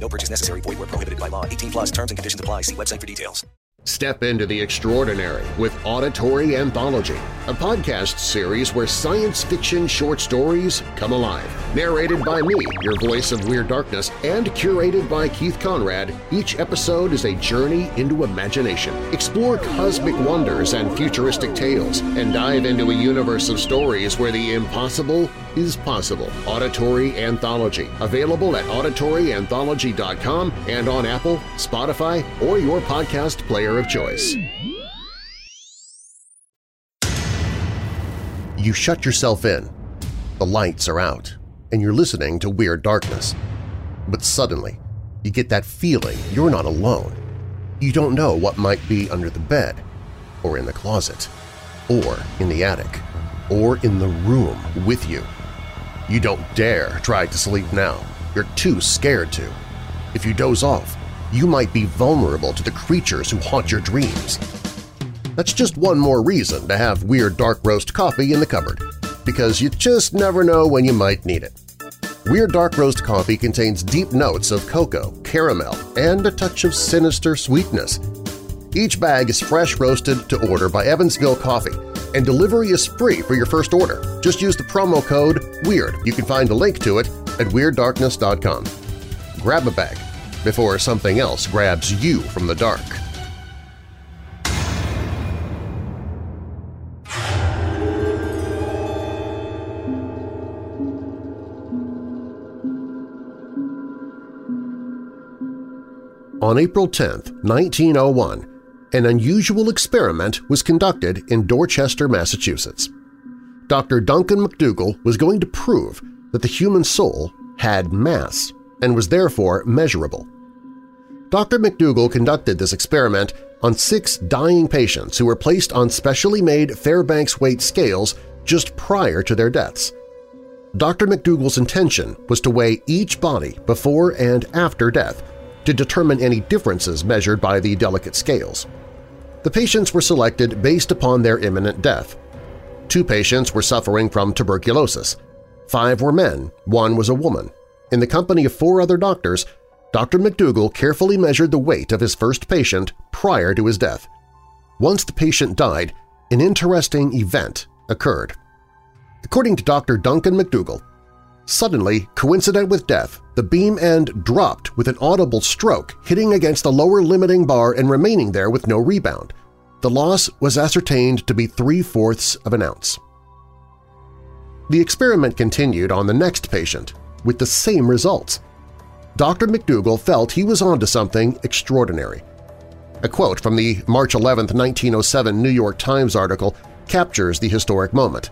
No purchase necessary. Void where prohibited by law. 18 plus terms and conditions apply. See website for details. Step into the extraordinary with Auditory Anthology, a podcast series where science fiction short stories come alive. Narrated by me, your voice of Weird Darkness, and curated by Keith Conrad, each episode is a journey into imagination. Explore cosmic wonders and futuristic tales, and dive into a universe of stories where the impossible is possible. Auditory Anthology, available at auditoryanthology.com and on Apple, Spotify, or your podcast player of choice. You shut yourself in. The lights are out, and you're listening to Weird Darkness. But suddenly, you get that feeling you're not alone. You don't know what might be under the bed, or in the closet, or in the attic, or in the room with you. You don't dare try to sleep now. You're too scared to. If you doze off, you might be vulnerable to the creatures who haunt your dreams. That's just one more reason to have Weird Dark Roast coffee in the cupboard, because you just never know when you might need it. Weird Dark Roast coffee contains deep notes of cocoa, caramel, and a touch of sinister sweetness. Each bag is fresh roasted to order by Evansville Coffee, and delivery is free for your first order. Just use the promo code WEIRD. You can find a link to it at WeirdDarkness.com. Grab a bag before something else grabs you from the dark. On April 10, 1901, an unusual experiment was conducted in Dorchester, Massachusetts. Dr. Duncan McDougall was going to prove that the human soul had mass and was therefore measurable. Dr. McDougall conducted this experiment on six dying patients who were placed on specially made Fairbanks weight scales just prior to their deaths. Dr. McDougall's intention was to weigh each body before and after death to determine any differences measured by the delicate scales. The patients were selected based upon their imminent death. Two patients were suffering from tuberculosis. Five were men, one was a woman. In the company of four other doctors, Dr. McDougall carefully measured the weight of his first patient prior to his death. Once the patient died, an interesting event occurred. According to Dr. Duncan McDougall, Suddenly, coincident with death, the beam end dropped with an audible stroke, hitting against the lower limiting bar and remaining there with no rebound. The loss was ascertained to be three-fourths of an ounce. The experiment continued on the next patient, with the same results. Dr. McDougall felt he was onto something extraordinary. A quote from the March 11, 1907 New York Times article captures the historic moment.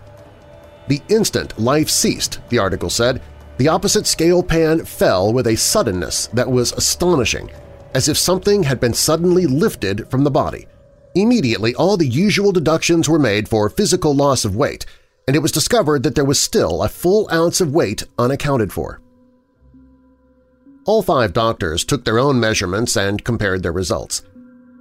The instant life ceased, the article said, the opposite scale pan fell with a suddenness that was astonishing, as if something had been suddenly lifted from the body. Immediately, all the usual deductions were made for physical loss of weight, and it was discovered that there was still a full ounce of weight unaccounted for. All five doctors took their own measurements and compared their results.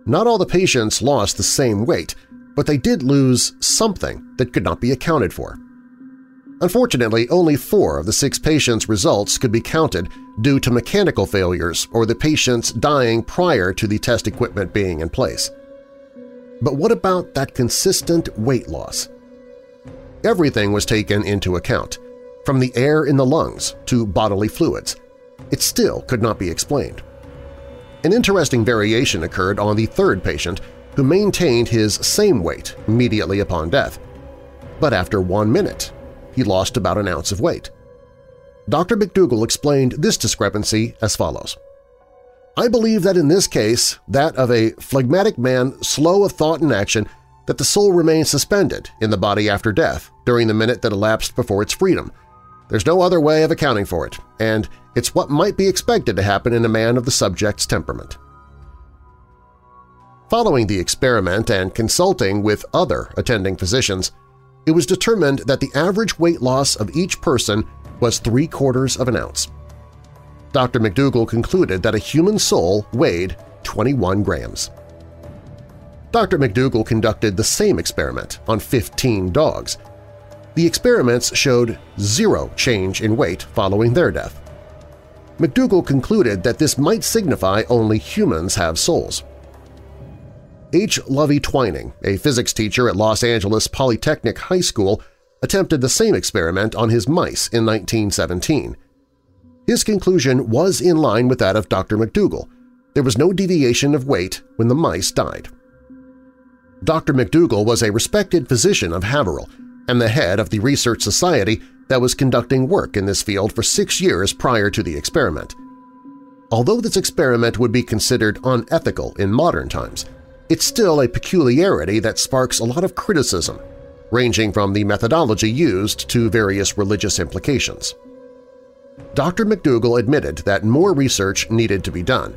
Not all the patients lost the same weight, but they did lose something that could not be accounted for. Unfortunately, only four of the six patients' results could be counted due to mechanical failures or the patients dying prior to the test equipment being in place. But what about that consistent weight loss? Everything was taken into account, from the air in the lungs to bodily fluids. It still could not be explained. An interesting variation occurred on the third patient who maintained his same weight immediately upon death. But after one minute, he lost about an ounce of weight. Dr. McDougall explained this discrepancy as follows. I believe that in this case, that of a phlegmatic man slow of thought and action, that the soul remains suspended in the body after death during the minute that elapsed before its freedom. There's no other way of accounting for it, and it's what might be expected to happen in a man of the subject's temperament. Following the experiment and consulting with other attending physicians, it was determined that the average weight loss of each person was three-quarters of an ounce. Dr. McDougall concluded that a human soul weighed 21 grams. Dr. McDougall conducted the same experiment on 15 dogs. The experiments showed zero change in weight following their death. McDougall concluded that this might signify only humans have souls. H. Lovey Twining, a physics teacher at Los Angeles Polytechnic High School, attempted the same experiment on his mice in 1917. His conclusion was in line with that of Dr. MacDougall. There was no deviation of weight when the mice died. Dr. MacDougall was a respected physician of Haverhill and the head of the research society that was conducting work in this field for six years prior to the experiment. Although this experiment would be considered unethical in modern times, it's still a peculiarity that sparks a lot of criticism, ranging from the methodology used to various religious implications. Dr. MacDougall admitted that more research needed to be done,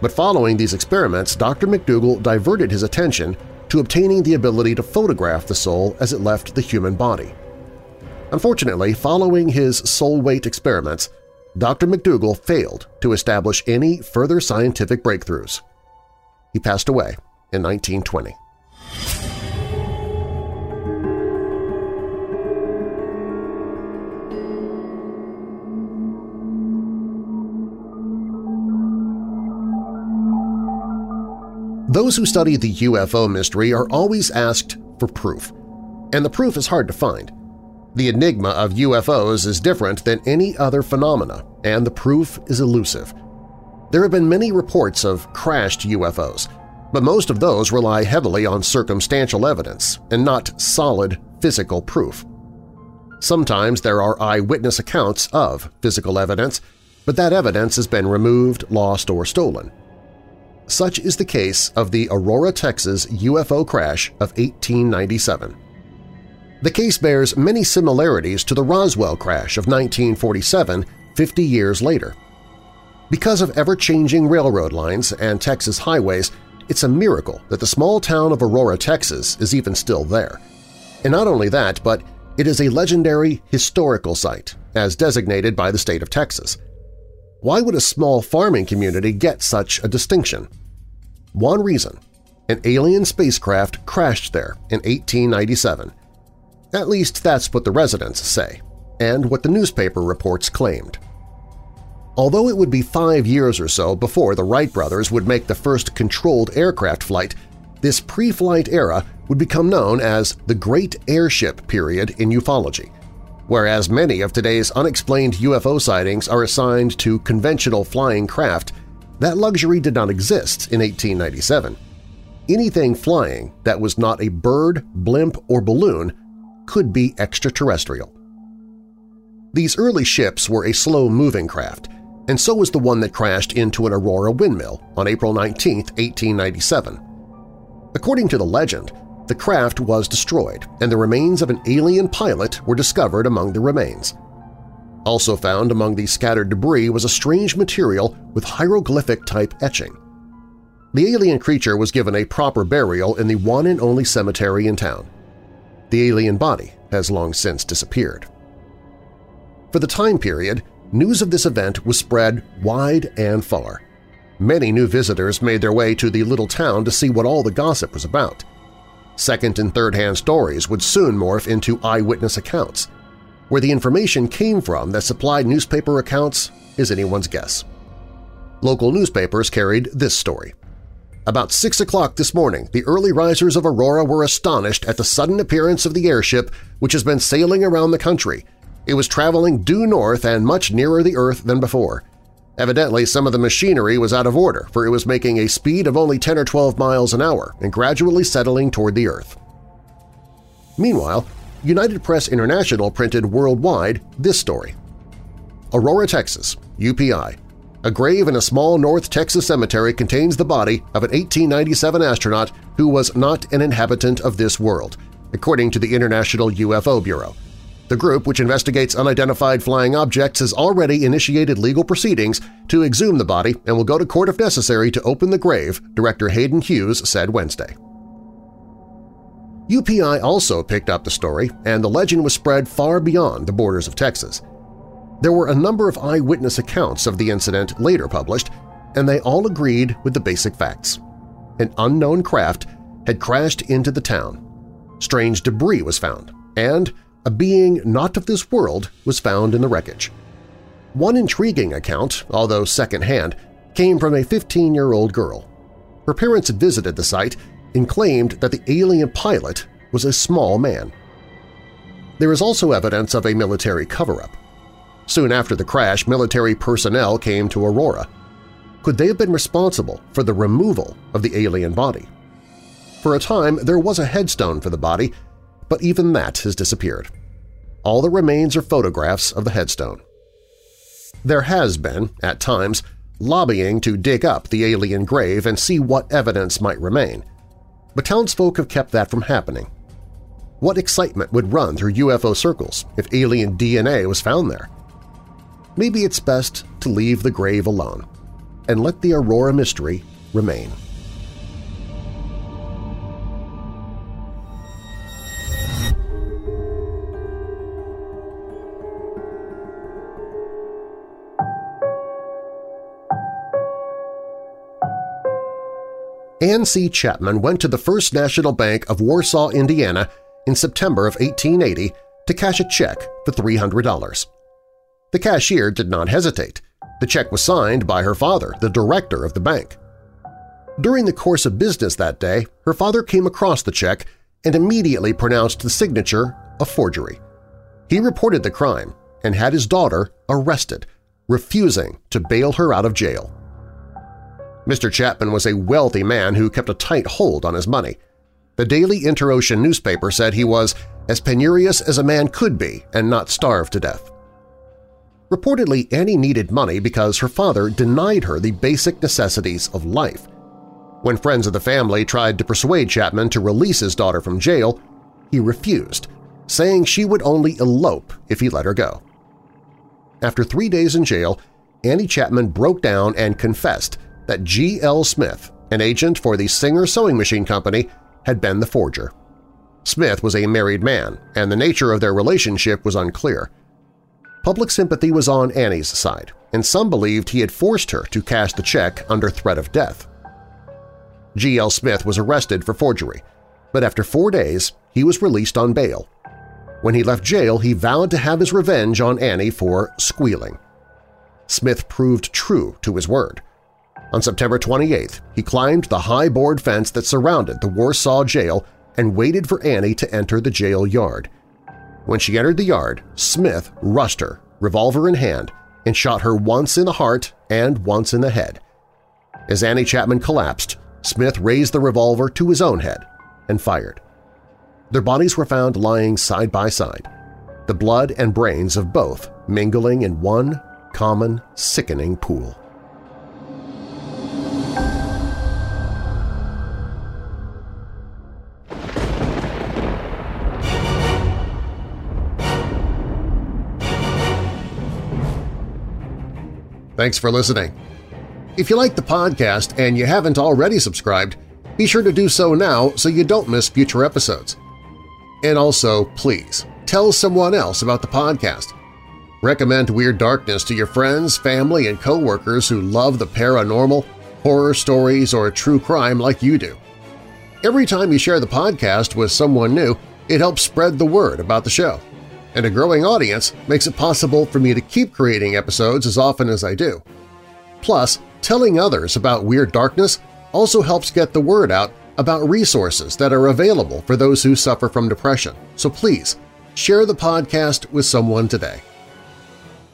but following these experiments, Dr. MacDougall diverted his attention to obtaining the ability to photograph the soul as it left the human body. Unfortunately, following his soul weight experiments, Dr. MacDougall failed to establish any further scientific breakthroughs. He passed away in 1920. Those who study the UFO mystery are always asked for proof, and the proof is hard to find. The enigma of UFOs is different than any other phenomena, and the proof is elusive. There have been many reports of crashed UFOs, but most of those rely heavily on circumstantial evidence and not solid physical proof. Sometimes there are eyewitness accounts of physical evidence, but that evidence has been removed, lost, or stolen. Such is the case of the Aurora, Texas UFO crash of 1897. The case bears many similarities to the Roswell crash of 1947 50 years later. Because of ever-changing railroad lines and Texas highways, it's a miracle that the small town of Aurora, Texas is even still there. And not only that, but it is a legendary historical site, as designated by the state of Texas. Why would a small farming community get such a distinction? One reason – an alien spacecraft crashed there in 1897. At least that's what the residents say, and what the newspaper reports claimed. Although it would be five years or so before the Wright brothers would make the first controlled aircraft flight, this pre-flight era would become known as the Great Airship Period in ufology, whereas many of today's unexplained UFO sightings are assigned to conventional flying craft that luxury did not exist in 1897. Anything flying that was not a bird, blimp, or balloon could be extraterrestrial. These early ships were a slow-moving craft, and so was the one that crashed into an Aurora windmill on April 19, 1897. According to the legend, the craft was destroyed and the remains of an alien pilot were discovered among the remains. Also found among the scattered debris was a strange material with hieroglyphic-type etching. The alien creature was given a proper burial in the one and only cemetery in town. The alien body has long since disappeared. For the time period, news of this event was spread wide and far. Many new visitors made their way to the little town to see what all the gossip was about. Second- and third-hand stories would soon morph into eyewitness accounts. Where the information came from that supplied newspaper accounts is anyone's guess. Local newspapers carried this story. About 6 o'clock this morning, the early risers of Aurora were astonished at the sudden appearance of the airship which has been sailing around the country. It was traveling due north and much nearer the Earth than before. Evidently, some of the machinery was out of order, for it was making a speed of only 10 or 12 miles an hour and gradually settling toward the Earth. Meanwhile, United Press International printed worldwide this story. Aurora, Texas, UPI. A grave in a small North Texas cemetery contains the body of an 1897 astronaut who was not an inhabitant of this world, according to the International UFO Bureau. The group, which investigates unidentified flying objects, has already initiated legal proceedings to exhume the body and will go to court if necessary to open the grave, Director Hayden Hewes said Wednesday. UPI also picked up the story, and the legend was spread far beyond the borders of Texas. There were a number of eyewitness accounts of the incident later published, and they all agreed with the basic facts. An unknown craft had crashed into the town. Strange debris was found, and a being not of this world was found in the wreckage. One intriguing account, although second-hand, came from a 15-year-old girl. Her parents visited the site and claimed that the alien pilot was a small man. There is also evidence of a military cover-up. Soon after the crash, military personnel came to Aurora. Could they have been responsible for the removal of the alien body? For a time, there was a headstone for the body, but even that has disappeared. All that remains are photographs of the headstone. There has been, at times, lobbying to dig up the alien grave and see what evidence might remain, but townsfolk have kept that from happening. What excitement would run through UFO circles if alien DNA was found there? maybe it's best to leave the grave alone and let the Aurora mystery remain. Anne C. Chapman went to the First National Bank of Warsaw, Indiana in September of 1880 to cash a check for $300. The cashier did not hesitate. The check was signed by her father, the director of the bank. During the course of business that day, her father came across the check and immediately pronounced the signature a forgery. He reported the crime and had his daughter arrested, refusing to bail her out of jail. Mr. Chapman was a wealthy man who kept a tight hold on his money. The Daily Inter-Ocean newspaper said he was as penurious as a man could be and not starved to death. Reportedly, Annie needed money because her father denied her the basic necessities of life. When friends of the family tried to persuade Chapman to release his daughter from jail, he refused, saying she would only elope if he let her go. After three days in jail, Annie Chapman broke down and confessed that G.L. Smith, an agent for the Singer Sewing Machine Company, had been the forger. Smith was a married man, and the nature of their relationship was unclear. Public sympathy was on Annie's side, and some believed he had forced her to cash the check under threat of death. G.L. Smith was arrested for forgery, but after four days he was released on bail. When he left jail, he vowed to have his revenge on Annie for squealing. Smith proved true to his word. On September 28th, he climbed the high board fence that surrounded the Warsaw jail and waited for Annie to enter the jail yard. When she entered the yard, Smith rushed her, revolver in hand, and shot her once in the heart and once in the head. As Annie Chapman collapsed, Smith raised the revolver to his own head and fired. Their bodies were found lying side by side, the blood and brains of both mingling in one common, sickening pool. Thanks for listening. If you like the podcast and you haven't already subscribed, be sure to do so now so you don't miss future episodes. And also, please, tell someone else about the podcast. Recommend Weird Darkness to your friends, family, and coworkers who love the paranormal, horror stories, or true crime like you do. Every time you share the podcast with someone new, it helps spread the word about the show and a growing audience makes it possible for me to keep creating episodes as often as I do. Plus, telling others about Weird Darkness also helps get the word out about resources that are available for those who suffer from depression, so please share the podcast with someone today.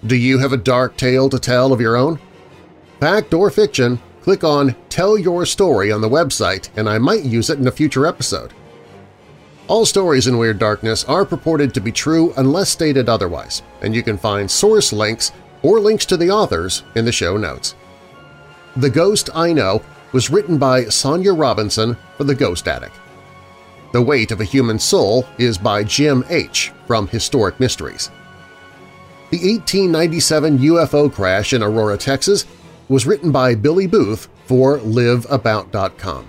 Do you have a dark tale to tell of your own? Fact or fiction, click on Tell Your Story on the website and I might use it in a future episode. All stories in Weird Darkness are purported to be true unless stated otherwise, and you can find source links or links to the authors in the show notes. The Ghost I Know was written by Sonya Robinson for The Ghost Attic. The Weight of a Human Soul is by Jim H. from Historic Mysteries. The 1897 UFO crash in Aurora, Texas was written by Billy Booth for LiveAbout.com.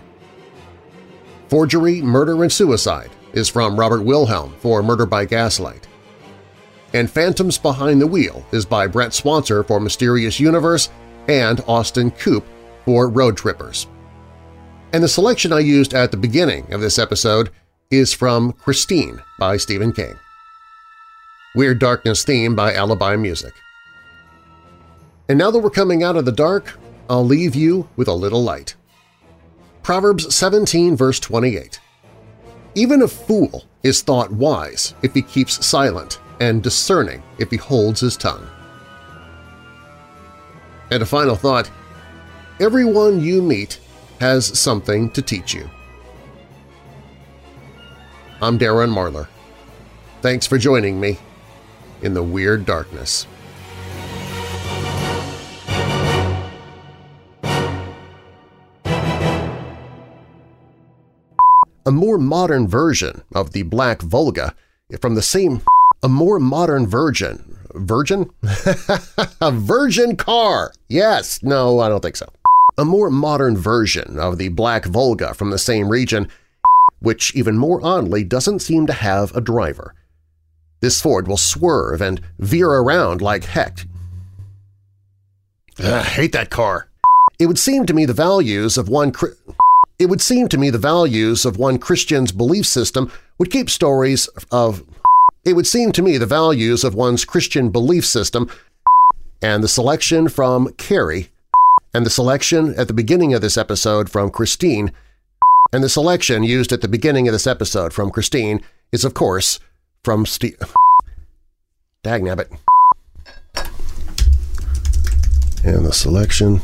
Forgery, Murder, and Suicide is from Robert Wilhelm for Murder by Gaslight. and Phantoms Behind the Wheel is by Brent Swancer for Mysterious Universe and Austin Coop for Roadtrippers. And the selection I used at the beginning of this episode is from Christine by Stephen King. Weird Darkness theme by Alibi Music. And now that we're coming out of the dark, I'll leave you with a little light. Proverbs 17 verse 28 Even a fool is thought wise if he keeps silent, and discerning if he holds his tongue. And a final thought, everyone you meet has something to teach you. I'm Darren Marlar. Thanks for joining me in the Weird Darkness. A more modern version of the Black Volga from the same a more modern version. Virgin? <laughs> a virgin car! Yes! No, I don't think so. A more modern version of the Black Volga from the same region, which even more oddly doesn't seem to have a driver. This Ford will swerve and veer around like heck. Ugh, hate that car. It would seem to me the values of one it would seem to me the values of one Christian's belief system would keep stories of it would seem to me the values of one's Christian belief system and the selection from Carrie and the selection at the beginning of this episode from Christine and the selection used at the beginning of this episode from Christine is, of course, from Steve… Dagnabbit. And the selection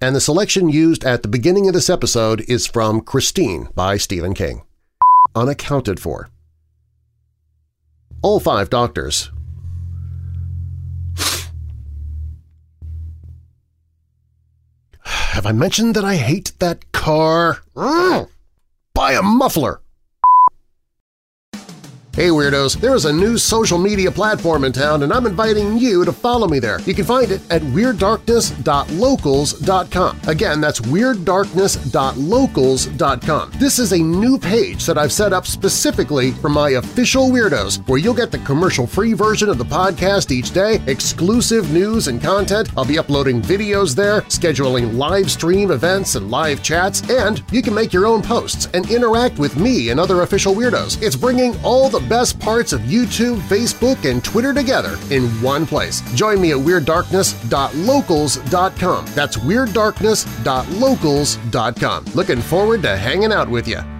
and the selection used at the beginning of this episode is from Christine by Stephen King. Unaccounted for. All five doctors. <sighs> Have I mentioned that I hate that car? Mm. Buy a muffler! Hey Weirdos! There is a new social media platform in town and I'm inviting you to follow me there. You can find it at WeirdDarkness.locals.com. Again, that's WeirdDarkness.locals.com. This is a new page that I've set up specifically for my official Weirdos, where you'll get the commercial-free version of the podcast each day, exclusive news and content, I'll be uploading videos there, scheduling live stream events and live chats, and you can make your own posts and interact with me and other official Weirdos. It's bringing all the best parts of YouTube, Facebook, and Twitter together in one place. Join me at WeirdDarkness.locals.com. That's WeirdDarkness.locals.com. Looking forward to hanging out with you.